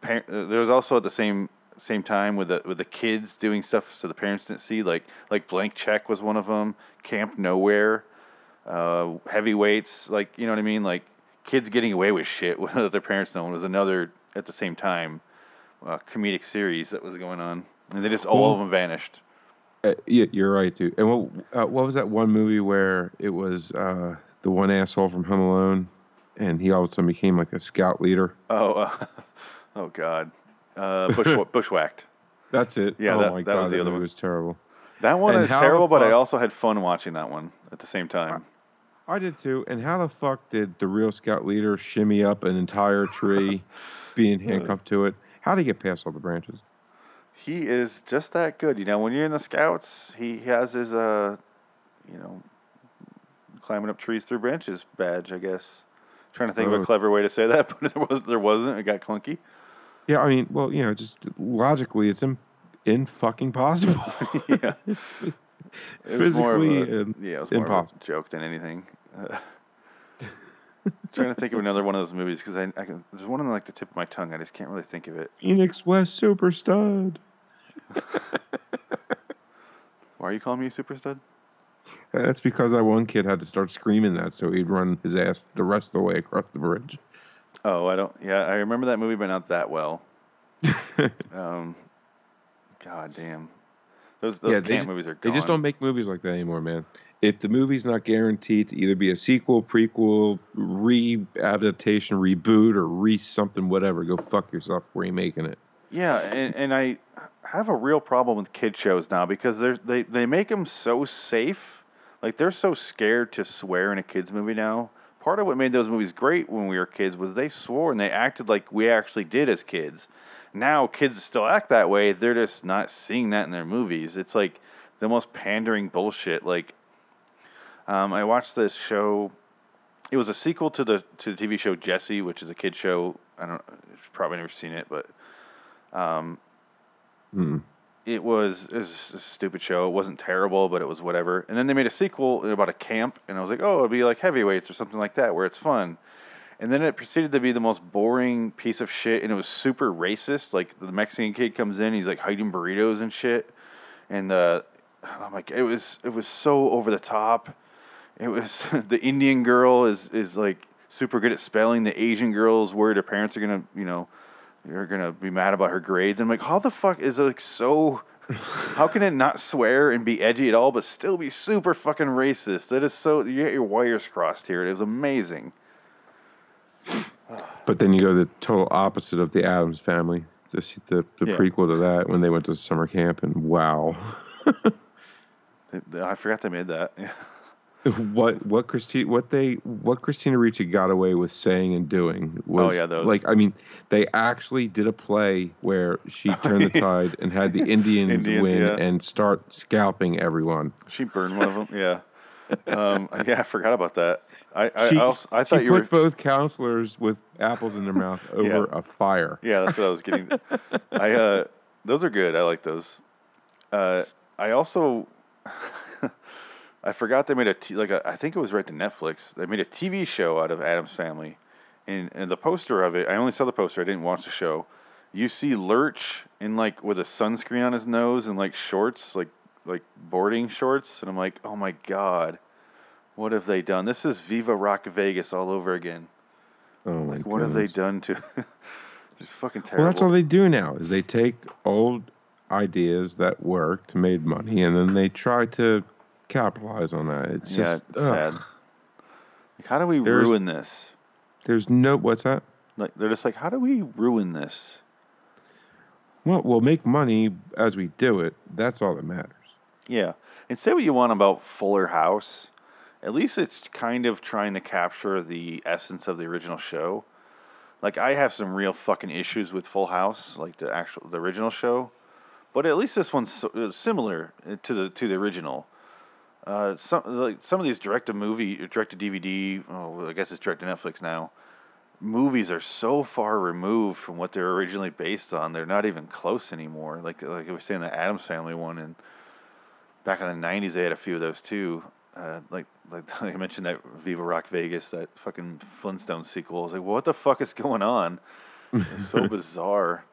Par- uh, there was also at the same same time with the with the kids doing stuff so the parents didn't see. Like like Blank Check was one of them. Camp Nowhere, uh, Heavyweights. Like you know what I mean. Like kids getting away with shit <laughs> without their parents knowing was another at the same time uh, comedic series that was going on, and they just all of them vanished. Uh, yeah, you're right, dude. And what uh, what was that one movie where it was uh, the one asshole from Home Alone, and he all of a sudden became like a scout leader? Oh, uh, <laughs> oh God, uh, bush, <laughs> bushwhacked. That's it. Yeah, oh that- my that god, was the other one. was terrible. That one And is terrible, but I also had fun watching that one at the same time. I did too. And how the fuck did the real scout leader shimmy up an entire tree, <laughs> being handcuffed to it? How did he get past all the branches? He is just that good. You know, when you're in the scouts, he has his uh, you know, climbing up trees through branches badge. I guess. Trying to think of a Oh. clever way to say that, <laughs> but there was there wasn't. It got clunky. Yeah, I mean, well, you know, just logically, it's in, in fucking possible. <laughs> yeah, it was more of Physically a, im- yeah, it was more impossible. of a joke than anything. Uh, <laughs> trying to think of another one of those movies because I, I can, there's one on like the tip of my tongue. I just can't really think of it. Phoenix West Super Stud. <laughs> Why are you calling me a super stud? That's because that one kid had to start screaming that, so he'd run his ass the rest of the way across the bridge. Oh, I don't. Yeah, I remember that movie, but not that well. <laughs> um, God damn, those those Yeah, camp just- movies are gone. They just don't make movies like that anymore, man. If the movie's not guaranteed to either be a sequel, prequel, re-adaptation, reboot, or re something, whatever, go fuck yourself you're making it. Yeah, and, and I have a real problem with kid shows now because they're, they they make them so safe. Like they're so scared to swear in a kids movie now. Part of what made those movies great when we were kids was they swore and they acted like we actually did as kids. Now kids still act that way. They're just not seeing that in their movies. It's like the most pandering bullshit. Like um, I watched this show. It was a sequel to the to the TV show Jessie, which is a kid show. I don't. You've probably never seen it, but Hmm. it was, it was a stupid show. It wasn't terrible, but it was whatever. And then they made a sequel about a camp, and I was like, oh, it'll be like heavyweights or something like that, where it's fun. And then it proceeded to be the most boring piece of shit, and it was super racist. Like the Mexican kid comes in, he's like hiding burritos and shit, and uh, I'm like, it was it was so over the top. It was <laughs> the Indian girl is is like super good at spelling. The Asian girl is worried her parents are gonna, you know, you're gonna be mad about her grades. And I'm like, how the fuck is it like so? <laughs> How can it not swear and be edgy at all, but still be super fucking racist? That is so. You get your wires crossed here. It was amazing. But then you go the total opposite of the Addams Family. This the the Yeah. prequel to that when they went to summer camp and wow, I forgot they made that. <laughs> what what Christine what they what Christina Ricci got away with saying and doing was Oh, yeah, those. like I mean they actually did a play where she <laughs> turned the tide and had the Indians, Indians, win yeah. and start scalping everyone. She burned one of them. Yeah. <laughs> Um, yeah, I forgot about that. I I, She, I, also, I thought you put were. both counselors with apples in their mouth <laughs> over a fire. Yeah, that's what I was getting. <laughs> I uh, those are good. I like those. Uh, I also <laughs> I forgot they made a t- like a, I think it was right to Netflix. They made a TV show out of Addams Family, and and the poster of it. I only saw the poster. I didn't watch the show. You see Lurch in like with a sunscreen on his nose and like shorts, like like boarding shorts, and I'm like, oh my god, what have they done? This is Viva Rock Vegas all over again. Oh my Like, what have they done to? <laughs> it's fucking terrible. Well, that's all they do now is they take old ideas that worked, made money, and then they try to capitalize on that. It's yeah, just it's sad. Like, how do we There's- ruin this? There's no what's that? Like, they're just like, how do we ruin this? Well, we'll make money as we do it. That's all that matters. Yeah, and say what you want about Fuller House. At least it's kind of trying to capture the essence of the original show. Like I have some real fucking issues with Full House, like the actual the original show, but at least this one's uh, similar uh, to the to the original. Uh, some like some of these direct to movie, direct to DVD. Oh, I guess it's direct to Netflix now. Movies are so far removed from what they're originally based on. They're not even close anymore. Like like I was saying, the Addams Family one, and back in the '90s, they had a few of those too. Uh, like like <laughs> I mentioned that Viva Rock Vegas, that fucking Flintstone sequel. I was like, what the fuck is going on? It's so <laughs> bizarre.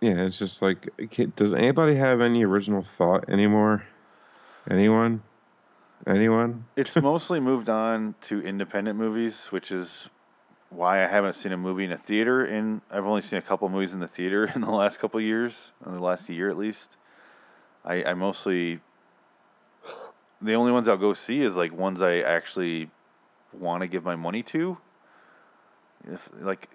Yeah, it's just like, does anybody have any original thought anymore? Anyone? Anyone? It's <laughs> mostly moved on to independent movies, which is why I haven't seen a movie in a theater. In I've only seen a couple movies in the theater in the last couple of years, in the last year at least. I, I mostly the only ones I'll go see is like ones I actually want to give my money to. If like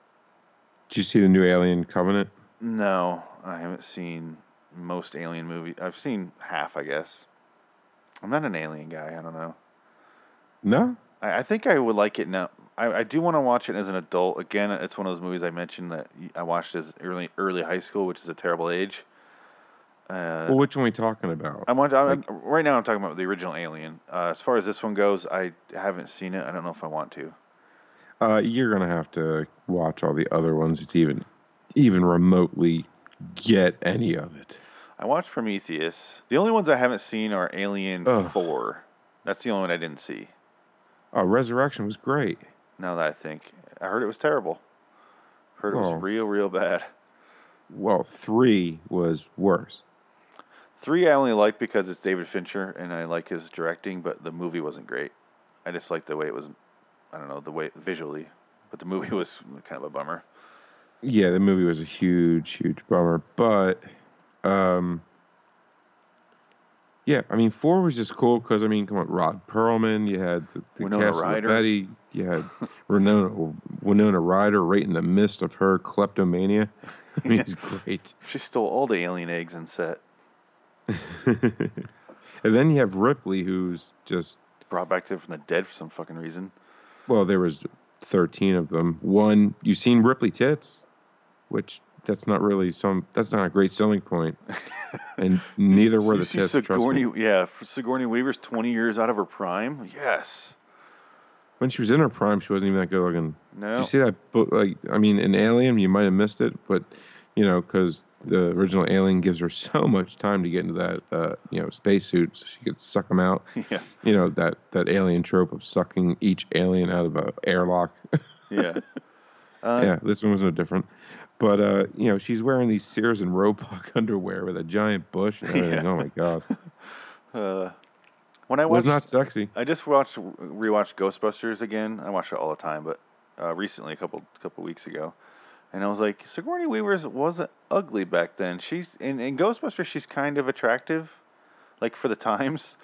Did you see the new Alien Covenant? no, I haven't seen most alien movie. I've seen half, I guess. I'm not an alien guy. I don't know. No? I, I think I would like it now. I, I do want to watch it as an adult. Again, it's one of those movies I mentioned that I watched as early early high school, which is a terrible age. Uh, Well, which one are we talking about? I'm, on, I'm right now. I'm talking about the original Alien. Uh, as far as this one goes, I haven't seen it. I don't know if I want to. Uh, you're gonna have to watch all the other ones to even, even remotely get any of it. I watched Prometheus. The only ones I haven't seen are Alien Ugh. Four. That's the only one I didn't see. Oh, Resurrection was great. Now that I think, I heard it was terrible. Heard it was Oh. real, real bad. Well, three was worse. Three I only like because it's David Fincher and I like his directing, but the movie wasn't great. I just liked the way it was. I don't know the way visually, but the <laughs> movie was kind of a bummer. Yeah, the movie was a huge, huge bummer. But, um, yeah, I mean, four was just cool because I mean, come on, Ron Perlman, you had the, the Winona cast of Betty, you had <laughs> Winona Winona Ryder right in the midst of her kleptomania. <laughs> I mean, it's great. She stole all the alien eggs in set. <laughs> and then you have Ripley, who's just Brought back to from the dead for some fucking reason. well, there was thirteen of them. One, you've seen Ripley tits, which that's not really some. That's not a great selling point. <laughs> And neither were the See tits. Sigourney, yeah, Sigourney Weaver's twenty years out of her prime. Yes. When she was in her prime, she wasn't even that good looking. No. Did you see that book? Like, I mean, in Alien, you might have missed it, but you know, because the original Alien gives her <laughs> so much time to get into that, uh, you know, spacesuit, so she could suck them out. <laughs> yeah. You know, that that alien trope of sucking each alien out of a airlock. <laughs> Yeah. Uh, yeah, this one was no different. But uh, you know, she's wearing these Sears and Roebuck underwear with a giant bush and everything. Yeah. Oh my god, Uh, when I it was not sexy. I just watched rewatched Ghostbusters again. I watch it all the time, but uh, recently, a couple couple weeks ago, and I was like, Sigourney Weaver's wasn't ugly back then. She's in, in Ghostbusters. She's kind of attractive, like for the times.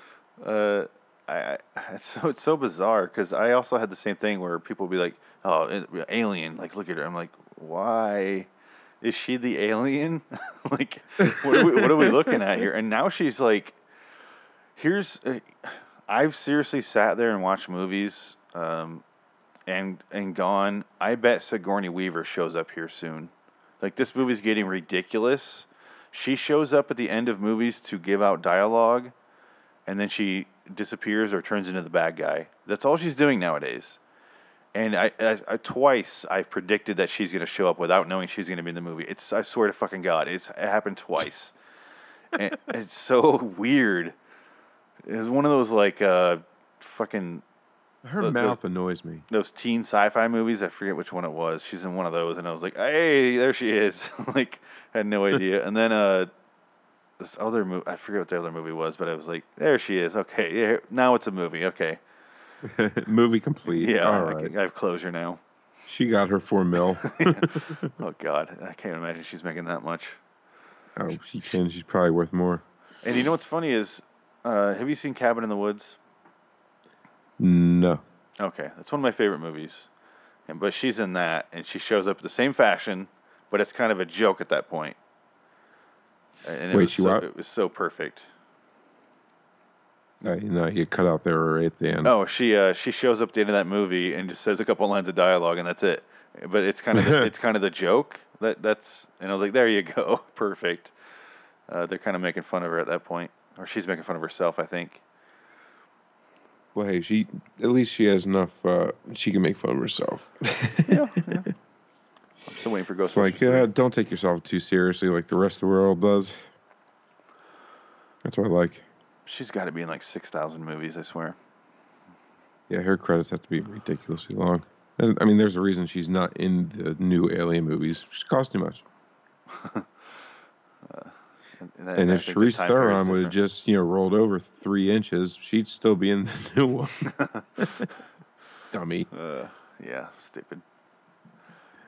Uh, I, it's so it's so bizarre because I also had the same thing where people would be like, "Oh, alien!" Like, look at her. I'm like, why? Is she the alien? <laughs> like, what are, we, what are we looking at here? And now she's like, here's uh, I've seriously sat there and watched movies um, and and gone. I bet Sigourney Weaver shows up here soon. Like this movie's getting ridiculous. She shows up at the end of movies to give out dialogue, and then she disappears or turns into the bad guy. That's all she's doing nowadays. And I, I, I twice I've predicted that she's going to show up without knowing she's going to be in the movie. It's I swear to fucking god, it's it happened twice. <laughs> it's so weird. It's one of those like uh, fucking Her the- the- mouth annoys me. those teen sci-fi movies. I forget which one it was. She's in one of those, and I was like, "Hey, there she is!" <laughs> like, I had no <laughs> idea. and then uh, this other movie, I forget what the other movie was, but I was like, "There she is." Okay, yeah, now it's a movie. Okay, <laughs> Movie complete. yeah, all I, right. I have closure now. She got her four mil. Oh God, I can't imagine she's making that much. oh, she can. She's probably worth more. And you know what's funny is, uh, have you seen Cabin in the Woods? No. Okay, that's one of my favorite movies. And but she's in that, and she shows up the same fashion, but it's kind of a joke at that point. And it Wait, was she so, what? It was so perfect. Uh, you know, you cut out there right at the end. Oh, she uh, she shows up at the end of that movie and just says a couple lines of dialogue, and that's it. but it's kind of the, <laughs> it's kind of the joke that that's and I was like, there you go, <laughs> perfect. Uh, they're kind of making fun of her at that point, or she's making fun of herself, I think. Well, hey, she at least she has enough. Uh, she can make fun of herself. <laughs> Yeah, yeah. I'm still waiting for it's Ghostbusters. like, uh, don't take yourself too seriously like the rest of the world does. That's what I like. She's got to be in like six thousand movies, I swear. Yeah, her credits have to be ridiculously long. I mean, there's a reason she's not in the new Alien movies. She costs too much. And, <laughs> and that- And if the Charlize Theron would have just, you know, rolled over three inches, she'd still be in the <laughs> new one. <laughs> Dummy. Uh, yeah, stupid.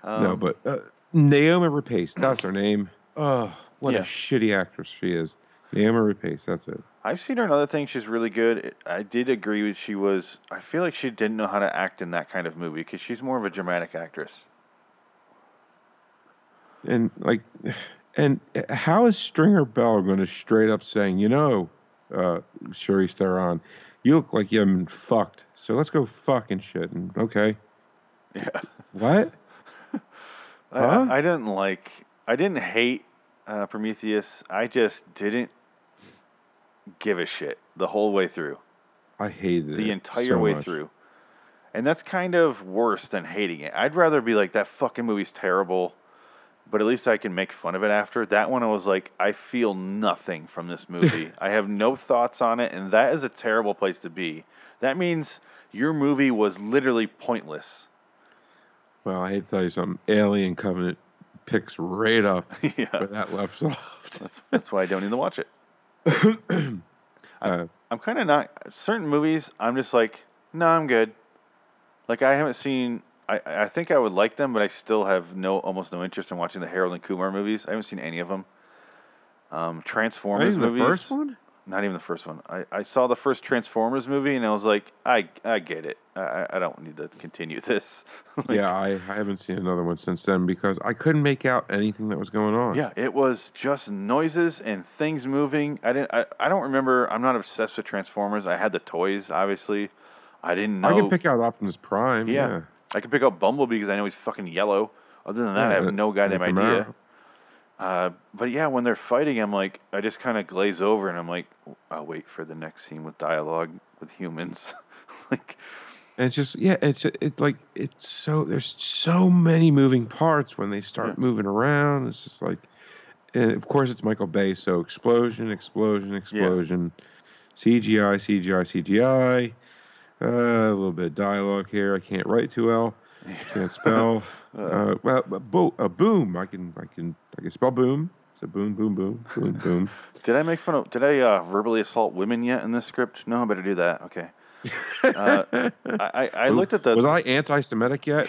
no, Um, but uh, Naomi Rapace, that's her name. Oh, what Yeah. a shitty actress she is. Naomi Rapace, that's it. I've seen her in other things. She's really good. I did agree with she was. I feel like she didn't know how to act in that kind of movie because she's more of a dramatic actress. And like, and how is Stringer Bell going to straight up saying, you know, uh, Charlize Theron, you look like you haven't been fucked, so let's go fucking shit. And okay, Yeah, what? <laughs> I, Huh? I, didn't like. I didn't hate uh, Prometheus. I just didn't give a shit the whole way through, I hated the entire so way much. through. And that's kind of worse than hating it. I'd rather be like that fucking movie's terrible, but at least I can make fun of it after. That one I was like, I feel nothing from this <laughs> movie. I have no thoughts on it, and that is a terrible place to be. That means your movie was literally pointless. Well, I hate to tell you something. Alien Covenant picks right up <laughs> yeah. where that left off. That's that's why I don't even watch it. <coughs> Uh, I'm kind of not certain movies. I'm just like, no, I'm good. Like I haven't seen. I I think I would like them, but I still have no almost no interest in watching the Harold and Kumar movies. I haven't seen any of them. Um, not Transformers even the movies. first one? Not even the first one. I, I saw the first Transformers movie and I was like, I I get it. I I- I don't need to continue <laughs> this. <laughs> Like, yeah, I, I haven't seen another one since then because I couldn't make out anything that was going on. Yeah, it was just noises and things moving. I didn't. I, I don't remember. I'm not obsessed with Transformers. I had the toys, obviously. I didn't know. I can pick out Optimus Prime. Yeah. Yeah. I can pick up Bumblebee because I know he's fucking yellow. Other than that, I have no goddamn idea. Uh, but yeah, when they're fighting, I'm like, I just kind of glaze over and I'm like, I'll wait for the next scene with dialogue with humans. <laughs> like, it's just yeah, it's it's like it's so there's so many moving parts when they start Yeah. moving around. It's just like, and of course it's Michael Bay, so explosion, explosion, explosion, CGI, CGI, CGI. Uh, a little bit of dialogue here. I can't write too well. Can't spell. <laughs> uh, well, but bo- uh, boom. I can I can I can spell boom. So boom, boom, boom, boom, <laughs> boom. did I make fun of? Did I uh, verbally assault women yet in this script? No, I better do that. Okay. Uh, I, I, I <laughs> looked at the. Was I anti-Semitic yet?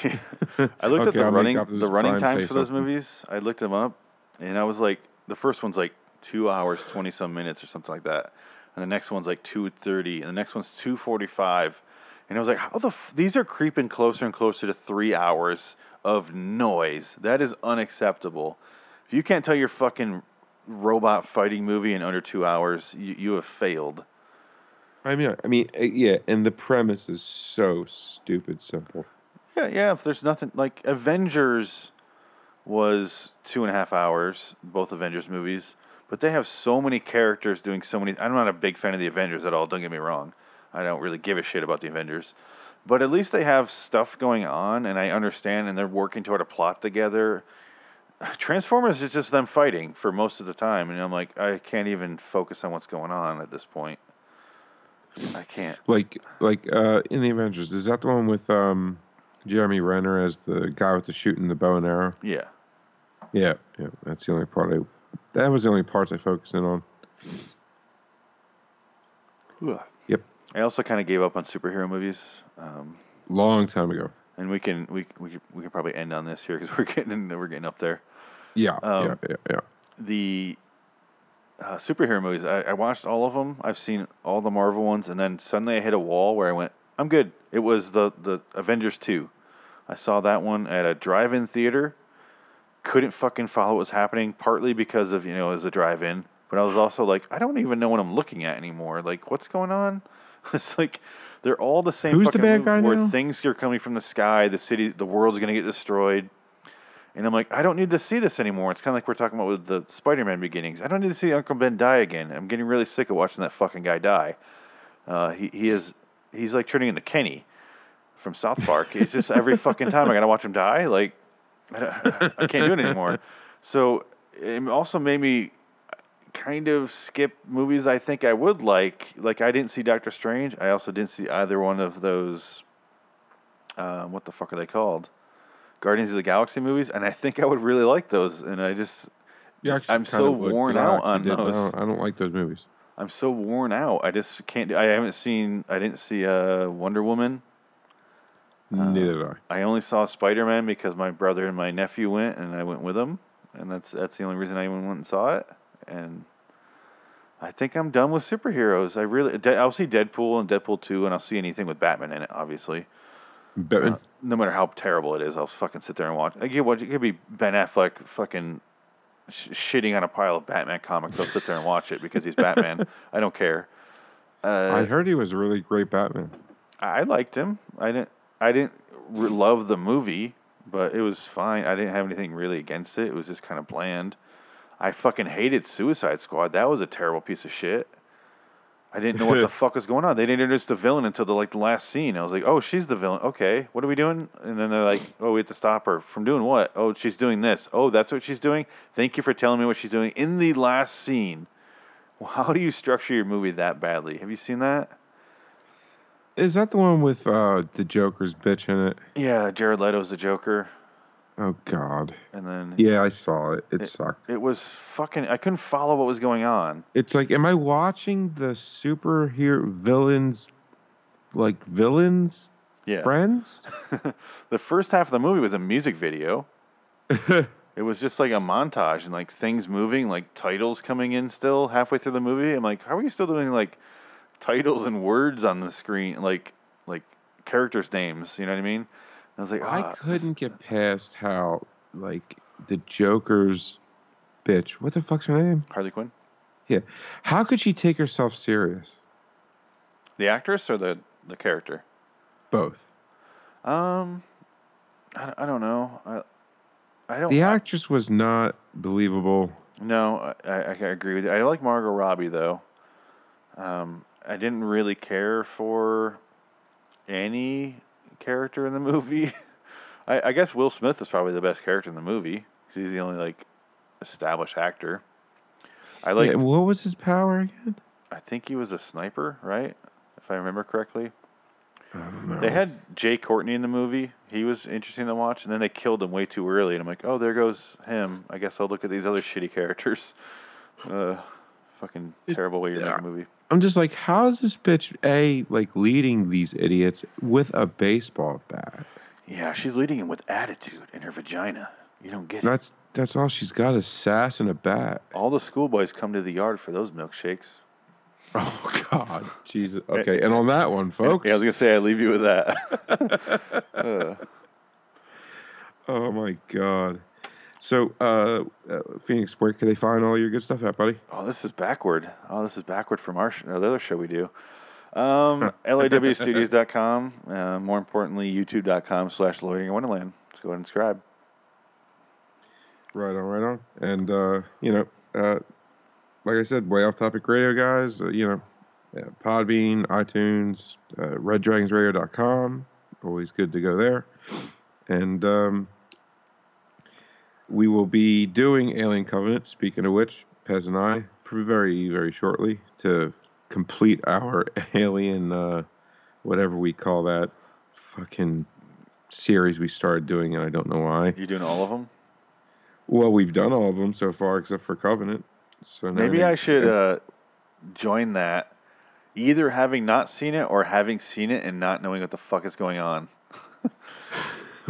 I looked at the I'll running the running times for those something. movies. I looked them up, and I was like, the first one's like two hours twenty some minutes or something like that, and the next one's like two thirty, and the next one's two forty five, and I was like, how the f- these are creeping closer and closer to three hours of noise. That is unacceptable. If you can't tell your fucking robot fighting movie in under two hours, you, you have failed. I mean, I mean, uh, yeah, and the premise is so stupid simple. Yeah, yeah. If there's nothing like Avengers was two and a half hours, both Avengers movies, but they have so many characters doing so many. I'm not a big fan of the Avengers at all. Don't get me wrong. I don't really give a shit about the Avengers, but at least they have stuff going on, and I understand, and they're working toward a plot together. Transformers is just them fighting for most of the time, and I'm like, I can't even focus on what's going on at this point. I can't. Like, like uh, in the Avengers, is that the one with um, Jeremy Renner as the guy with the shooting the bow and arrow? Yeah. Yeah, yeah, that's the only part I. That was the only parts I focused in on. Yep, I also kind of gave up on superhero movies. Um, long time ago. and we can we we we can probably end on this here because <laughs> we're getting we're getting up there. Yeah, Um, yeah, yeah, yeah. The uh, superhero movies, I, I watched all of them. I've seen all the Marvel ones, and then suddenly I hit a wall where I went, "I'm good." It was the the Avengers two. I saw that one at a drive-in theater. Couldn't fucking follow what was happening, partly because of you know as a drive-in, but I was also like, I don't even know what I'm looking at anymore. Like, what's going on? <laughs> it's like they're all the same. Who's the bad guy where now? things are coming from the sky, the city, the world's gonna get destroyed. And I'm like, I don't need to see this anymore. It's kind of like we're talking about with the Spider-Man beginnings. I don't need to see Uncle Ben die again. I'm getting really sick of watching that fucking guy die. Uh, he he is he's like turning into Kenny from South Park. It's just every fucking time I gotta watch him die. Like I, I can't do it anymore. So it also made me kind of skip movies I think I would like. Like I didn't see Doctor Strange. I also didn't see either one of those. Uh, what the fuck are they called? Guardians of the Galaxy movies, and I think I would really like those. And I just I'm so of would, 'cause worn I out on did- I those. don't, I don't like those movies. I'm so worn out. I just can't. do I haven't seen. I didn't see uh, Wonder Woman. Neither did I. I only saw Spider Man because my brother and my nephew went, and I went with them, and that's that's the only reason I even went and saw it. And I think I'm done with superheroes. I really, De- I'll see Deadpool and Deadpool two, and I'll see anything with Batman in it. Obviously, Batman. Uh, no matter how terrible it is, I'll fucking sit there and watch. Like, you watch, it could be Ben Affleck fucking sh- shitting on a pile of Batman comics. I'll sit there and watch it because he's Batman. I don't care. <laughs> Uh, I heard he was a really great Batman. I liked him. I didn't. I didn't love the movie, but it was fine. I didn't have anything really against it. It was just kind of bland. I fucking hated Suicide Squad. That was a terrible piece of shit. I didn't know what the <laughs> fuck was going on. They didn't introduce the villain until the like the last scene. I was like, "Oh, she's the villain. Okay, what are we doing?" And then they're like, "Oh, we have to stop her from doing what? Oh, she's doing this. Oh, that's what she's doing. Thank you for telling me what she's doing in the last scene." <laughs> How do you structure your movie that badly? Have you seen that? Is that the one with uh, the Joker's bitch in it? Yeah, Jared Leto's the Joker, Oh God. and then Yeah, I saw it. It, It- sucked. It was fucking. I couldn't follow what was going on. It's like, am I watching the superhero villains, like villains, Yeah. friends? <laughs> The first half of the movie was a music video. <laughs> It was just like a montage and like things moving, like titles coming in still halfway through the movie. I'm like, how are you still doing like titles and words on the screen, like like characters' names? You know what I mean? I was like, I ah, this- couldn't get <laughs> past how, like, the Joker's bitch. What the fuck's her name? Harley Quinn, Yeah, How could she take herself serious? the actress or the the character? Both. Um, I, I don't know. I I don't. The actress was not believable. No, I, I, I agree with you. I like Margot Robbie though. Um, I didn't really care for any character in the <laughs> movie. I, I guess Will Smith is probably the best character in the movie. He's the only like established actor. I like. Yeah, what was his power again? I think he was a sniper, right? If I remember correctly. I. They had Jai Courtney in the movie. He was interesting to watch, and then they killed him way too early. And I'm like, oh, there goes him. I guess I'll look at these other shitty characters. <laughs> Uh, fucking terrible way to yeah. make a movie. I'm just like, how is this bitch a like leading these idiots with a baseball bat? Yeah, she's leading him with attitude in her vagina. You don't get it. That's that's all she's got is sass and a bat. All the schoolboys come to the yard for those milkshakes. <laughs> Oh God, Jesus. Eh, okay, and eh, on that one, folks. Yeah, I was gonna say I leave you with that. <laughs> <laughs> Uh, Oh my God. So, uh, uh, Phoenix, where can they find all your good stuff at, buddy? oh, this is backward. Oh, this is backward from our sh- the other show we do. Um, <laughs> LAWstudios.com. Uh, more importantly, YouTube.com slash Loitering in Wonderland. Let's go ahead and subscribe. Right on, right on. And uh, you know, uh, like I said, way off topic radio guys. Uh, you know, uh, Podbean, iTunes, uh, RedDragonsRadio.com. Always good to go there. And um, we will be doing Alien Covenant. Speaking of which, Pez and I, very very shortly to complete our <laughs> Alien, uh, whatever we call that, fucking series we started doing, and I don't know why. You doing all of them? Well, we've done all of them so far except for Covenant. So Maybe we- I should uh, join that, either having not seen it or having seen it and not knowing what the fuck is going on. <laughs>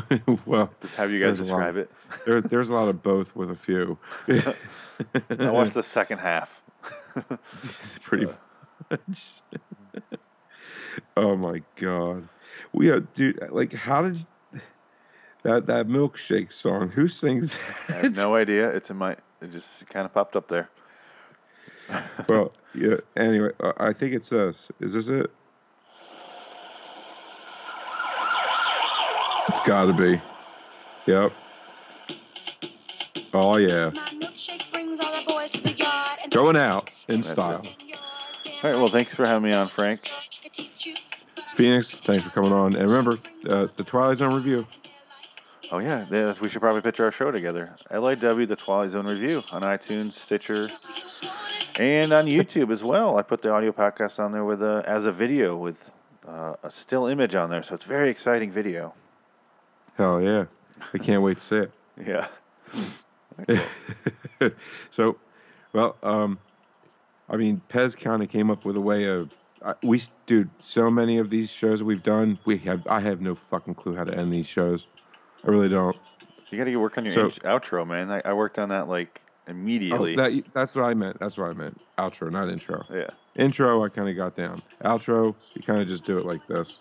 <laughs> well, Just have you guys There's a lot. describe it. <laughs> there, there's a lot of both with a few. <laughs> I watched the second half. pretty much. oh my god, we are, dude. Like, how did you, that that milkshake song? Who sings I have no idea. It's in my. It just kind of popped up there. well, yeah. Anyway, uh, I think it's this. Is this it? It's got to be. Yep. Oh yeah. My milkshake brings all the boys to the yard. And Going out in That's style. All right, well, thanks for having me on, Frank. Phoenix, thanks for coming on. And remember, uh, the Twilight Zone review. Oh yeah, yeah, we should probably pitch our show together. LIW, the Twilight Zone review on iTunes, Stitcher, and on YouTube as well. I put the audio podcast on there with a, as a video with uh, a still image on there, so it's very exciting video. Hell yeah. I can't wait to see it. <laughs> Yeah. <laughs> so, well, um, I mean, Pez kind of came up with a way of I we dude. So many of these shows we've done, we have I have no fucking clue how to end these shows. I really don't. You got to get work on your So- outro, man. I, I worked on that like Oh, immediately. that, that's what I meant. That's what I meant. Outro, not intro. yeah. Intro, I kind of got down. Outro, you kind of just do it like this.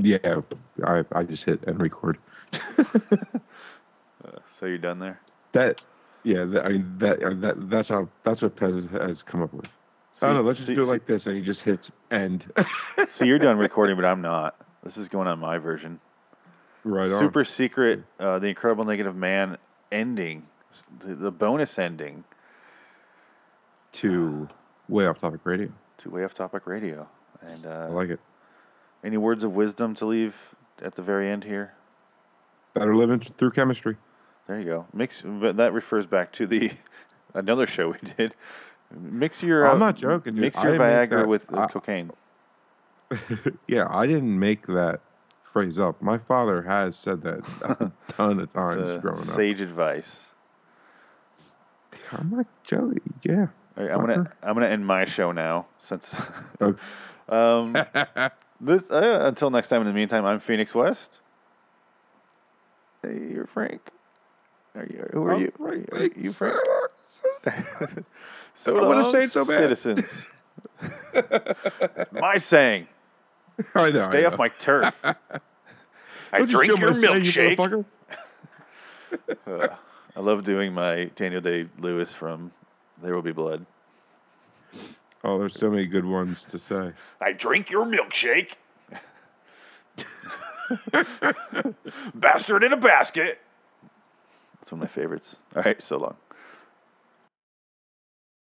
Yeah, I, I just hit and record. <laughs> So you're done there. That, yeah, that, I mean that, uh, that that's how that's what Pez has come up with. I don't know. Let's just do it see- like this, and he just hits end. <laughs> So you're done <laughs> recording, but I'm not. This is going on my version. right on. Super secret, uh, the Incredible Negative Man ending, the, the bonus ending to way off topic radio. to Way Off Topic Radio. And I uh, like it. Any words of wisdom to leave at the very end here? Better living through chemistry. There you go. Mix, but that refers back to the <laughs> another show we did. Mix your. I'm uh, not joking, dude. Mix your Viagra that- with uh, cocaine. <laughs> yeah, I didn't make that phrase up. My father has said that <laughs> a ton of times growing sage advice. I'm not joking. Yeah. Right, I'm gonna I'm gonna end my show now since. Um, this uh, until next time. In the meantime, I'm Phoenix West. Hey, you're Frank. Are you? Who are you? Are you, are you Frank? <laughs> So I wanna say it so bad. citizens. <laughs> My saying. I know. Stay I off my turf. <laughs> I Don't drink steal your saying, you milkshake. Uh, I love doing my Daniel Day Lewis from There Will Be Blood. Oh, there's so many good ones to say. I drink your milkshake. <laughs> Bastard in a basket. That's one of my favorites. All right, so long.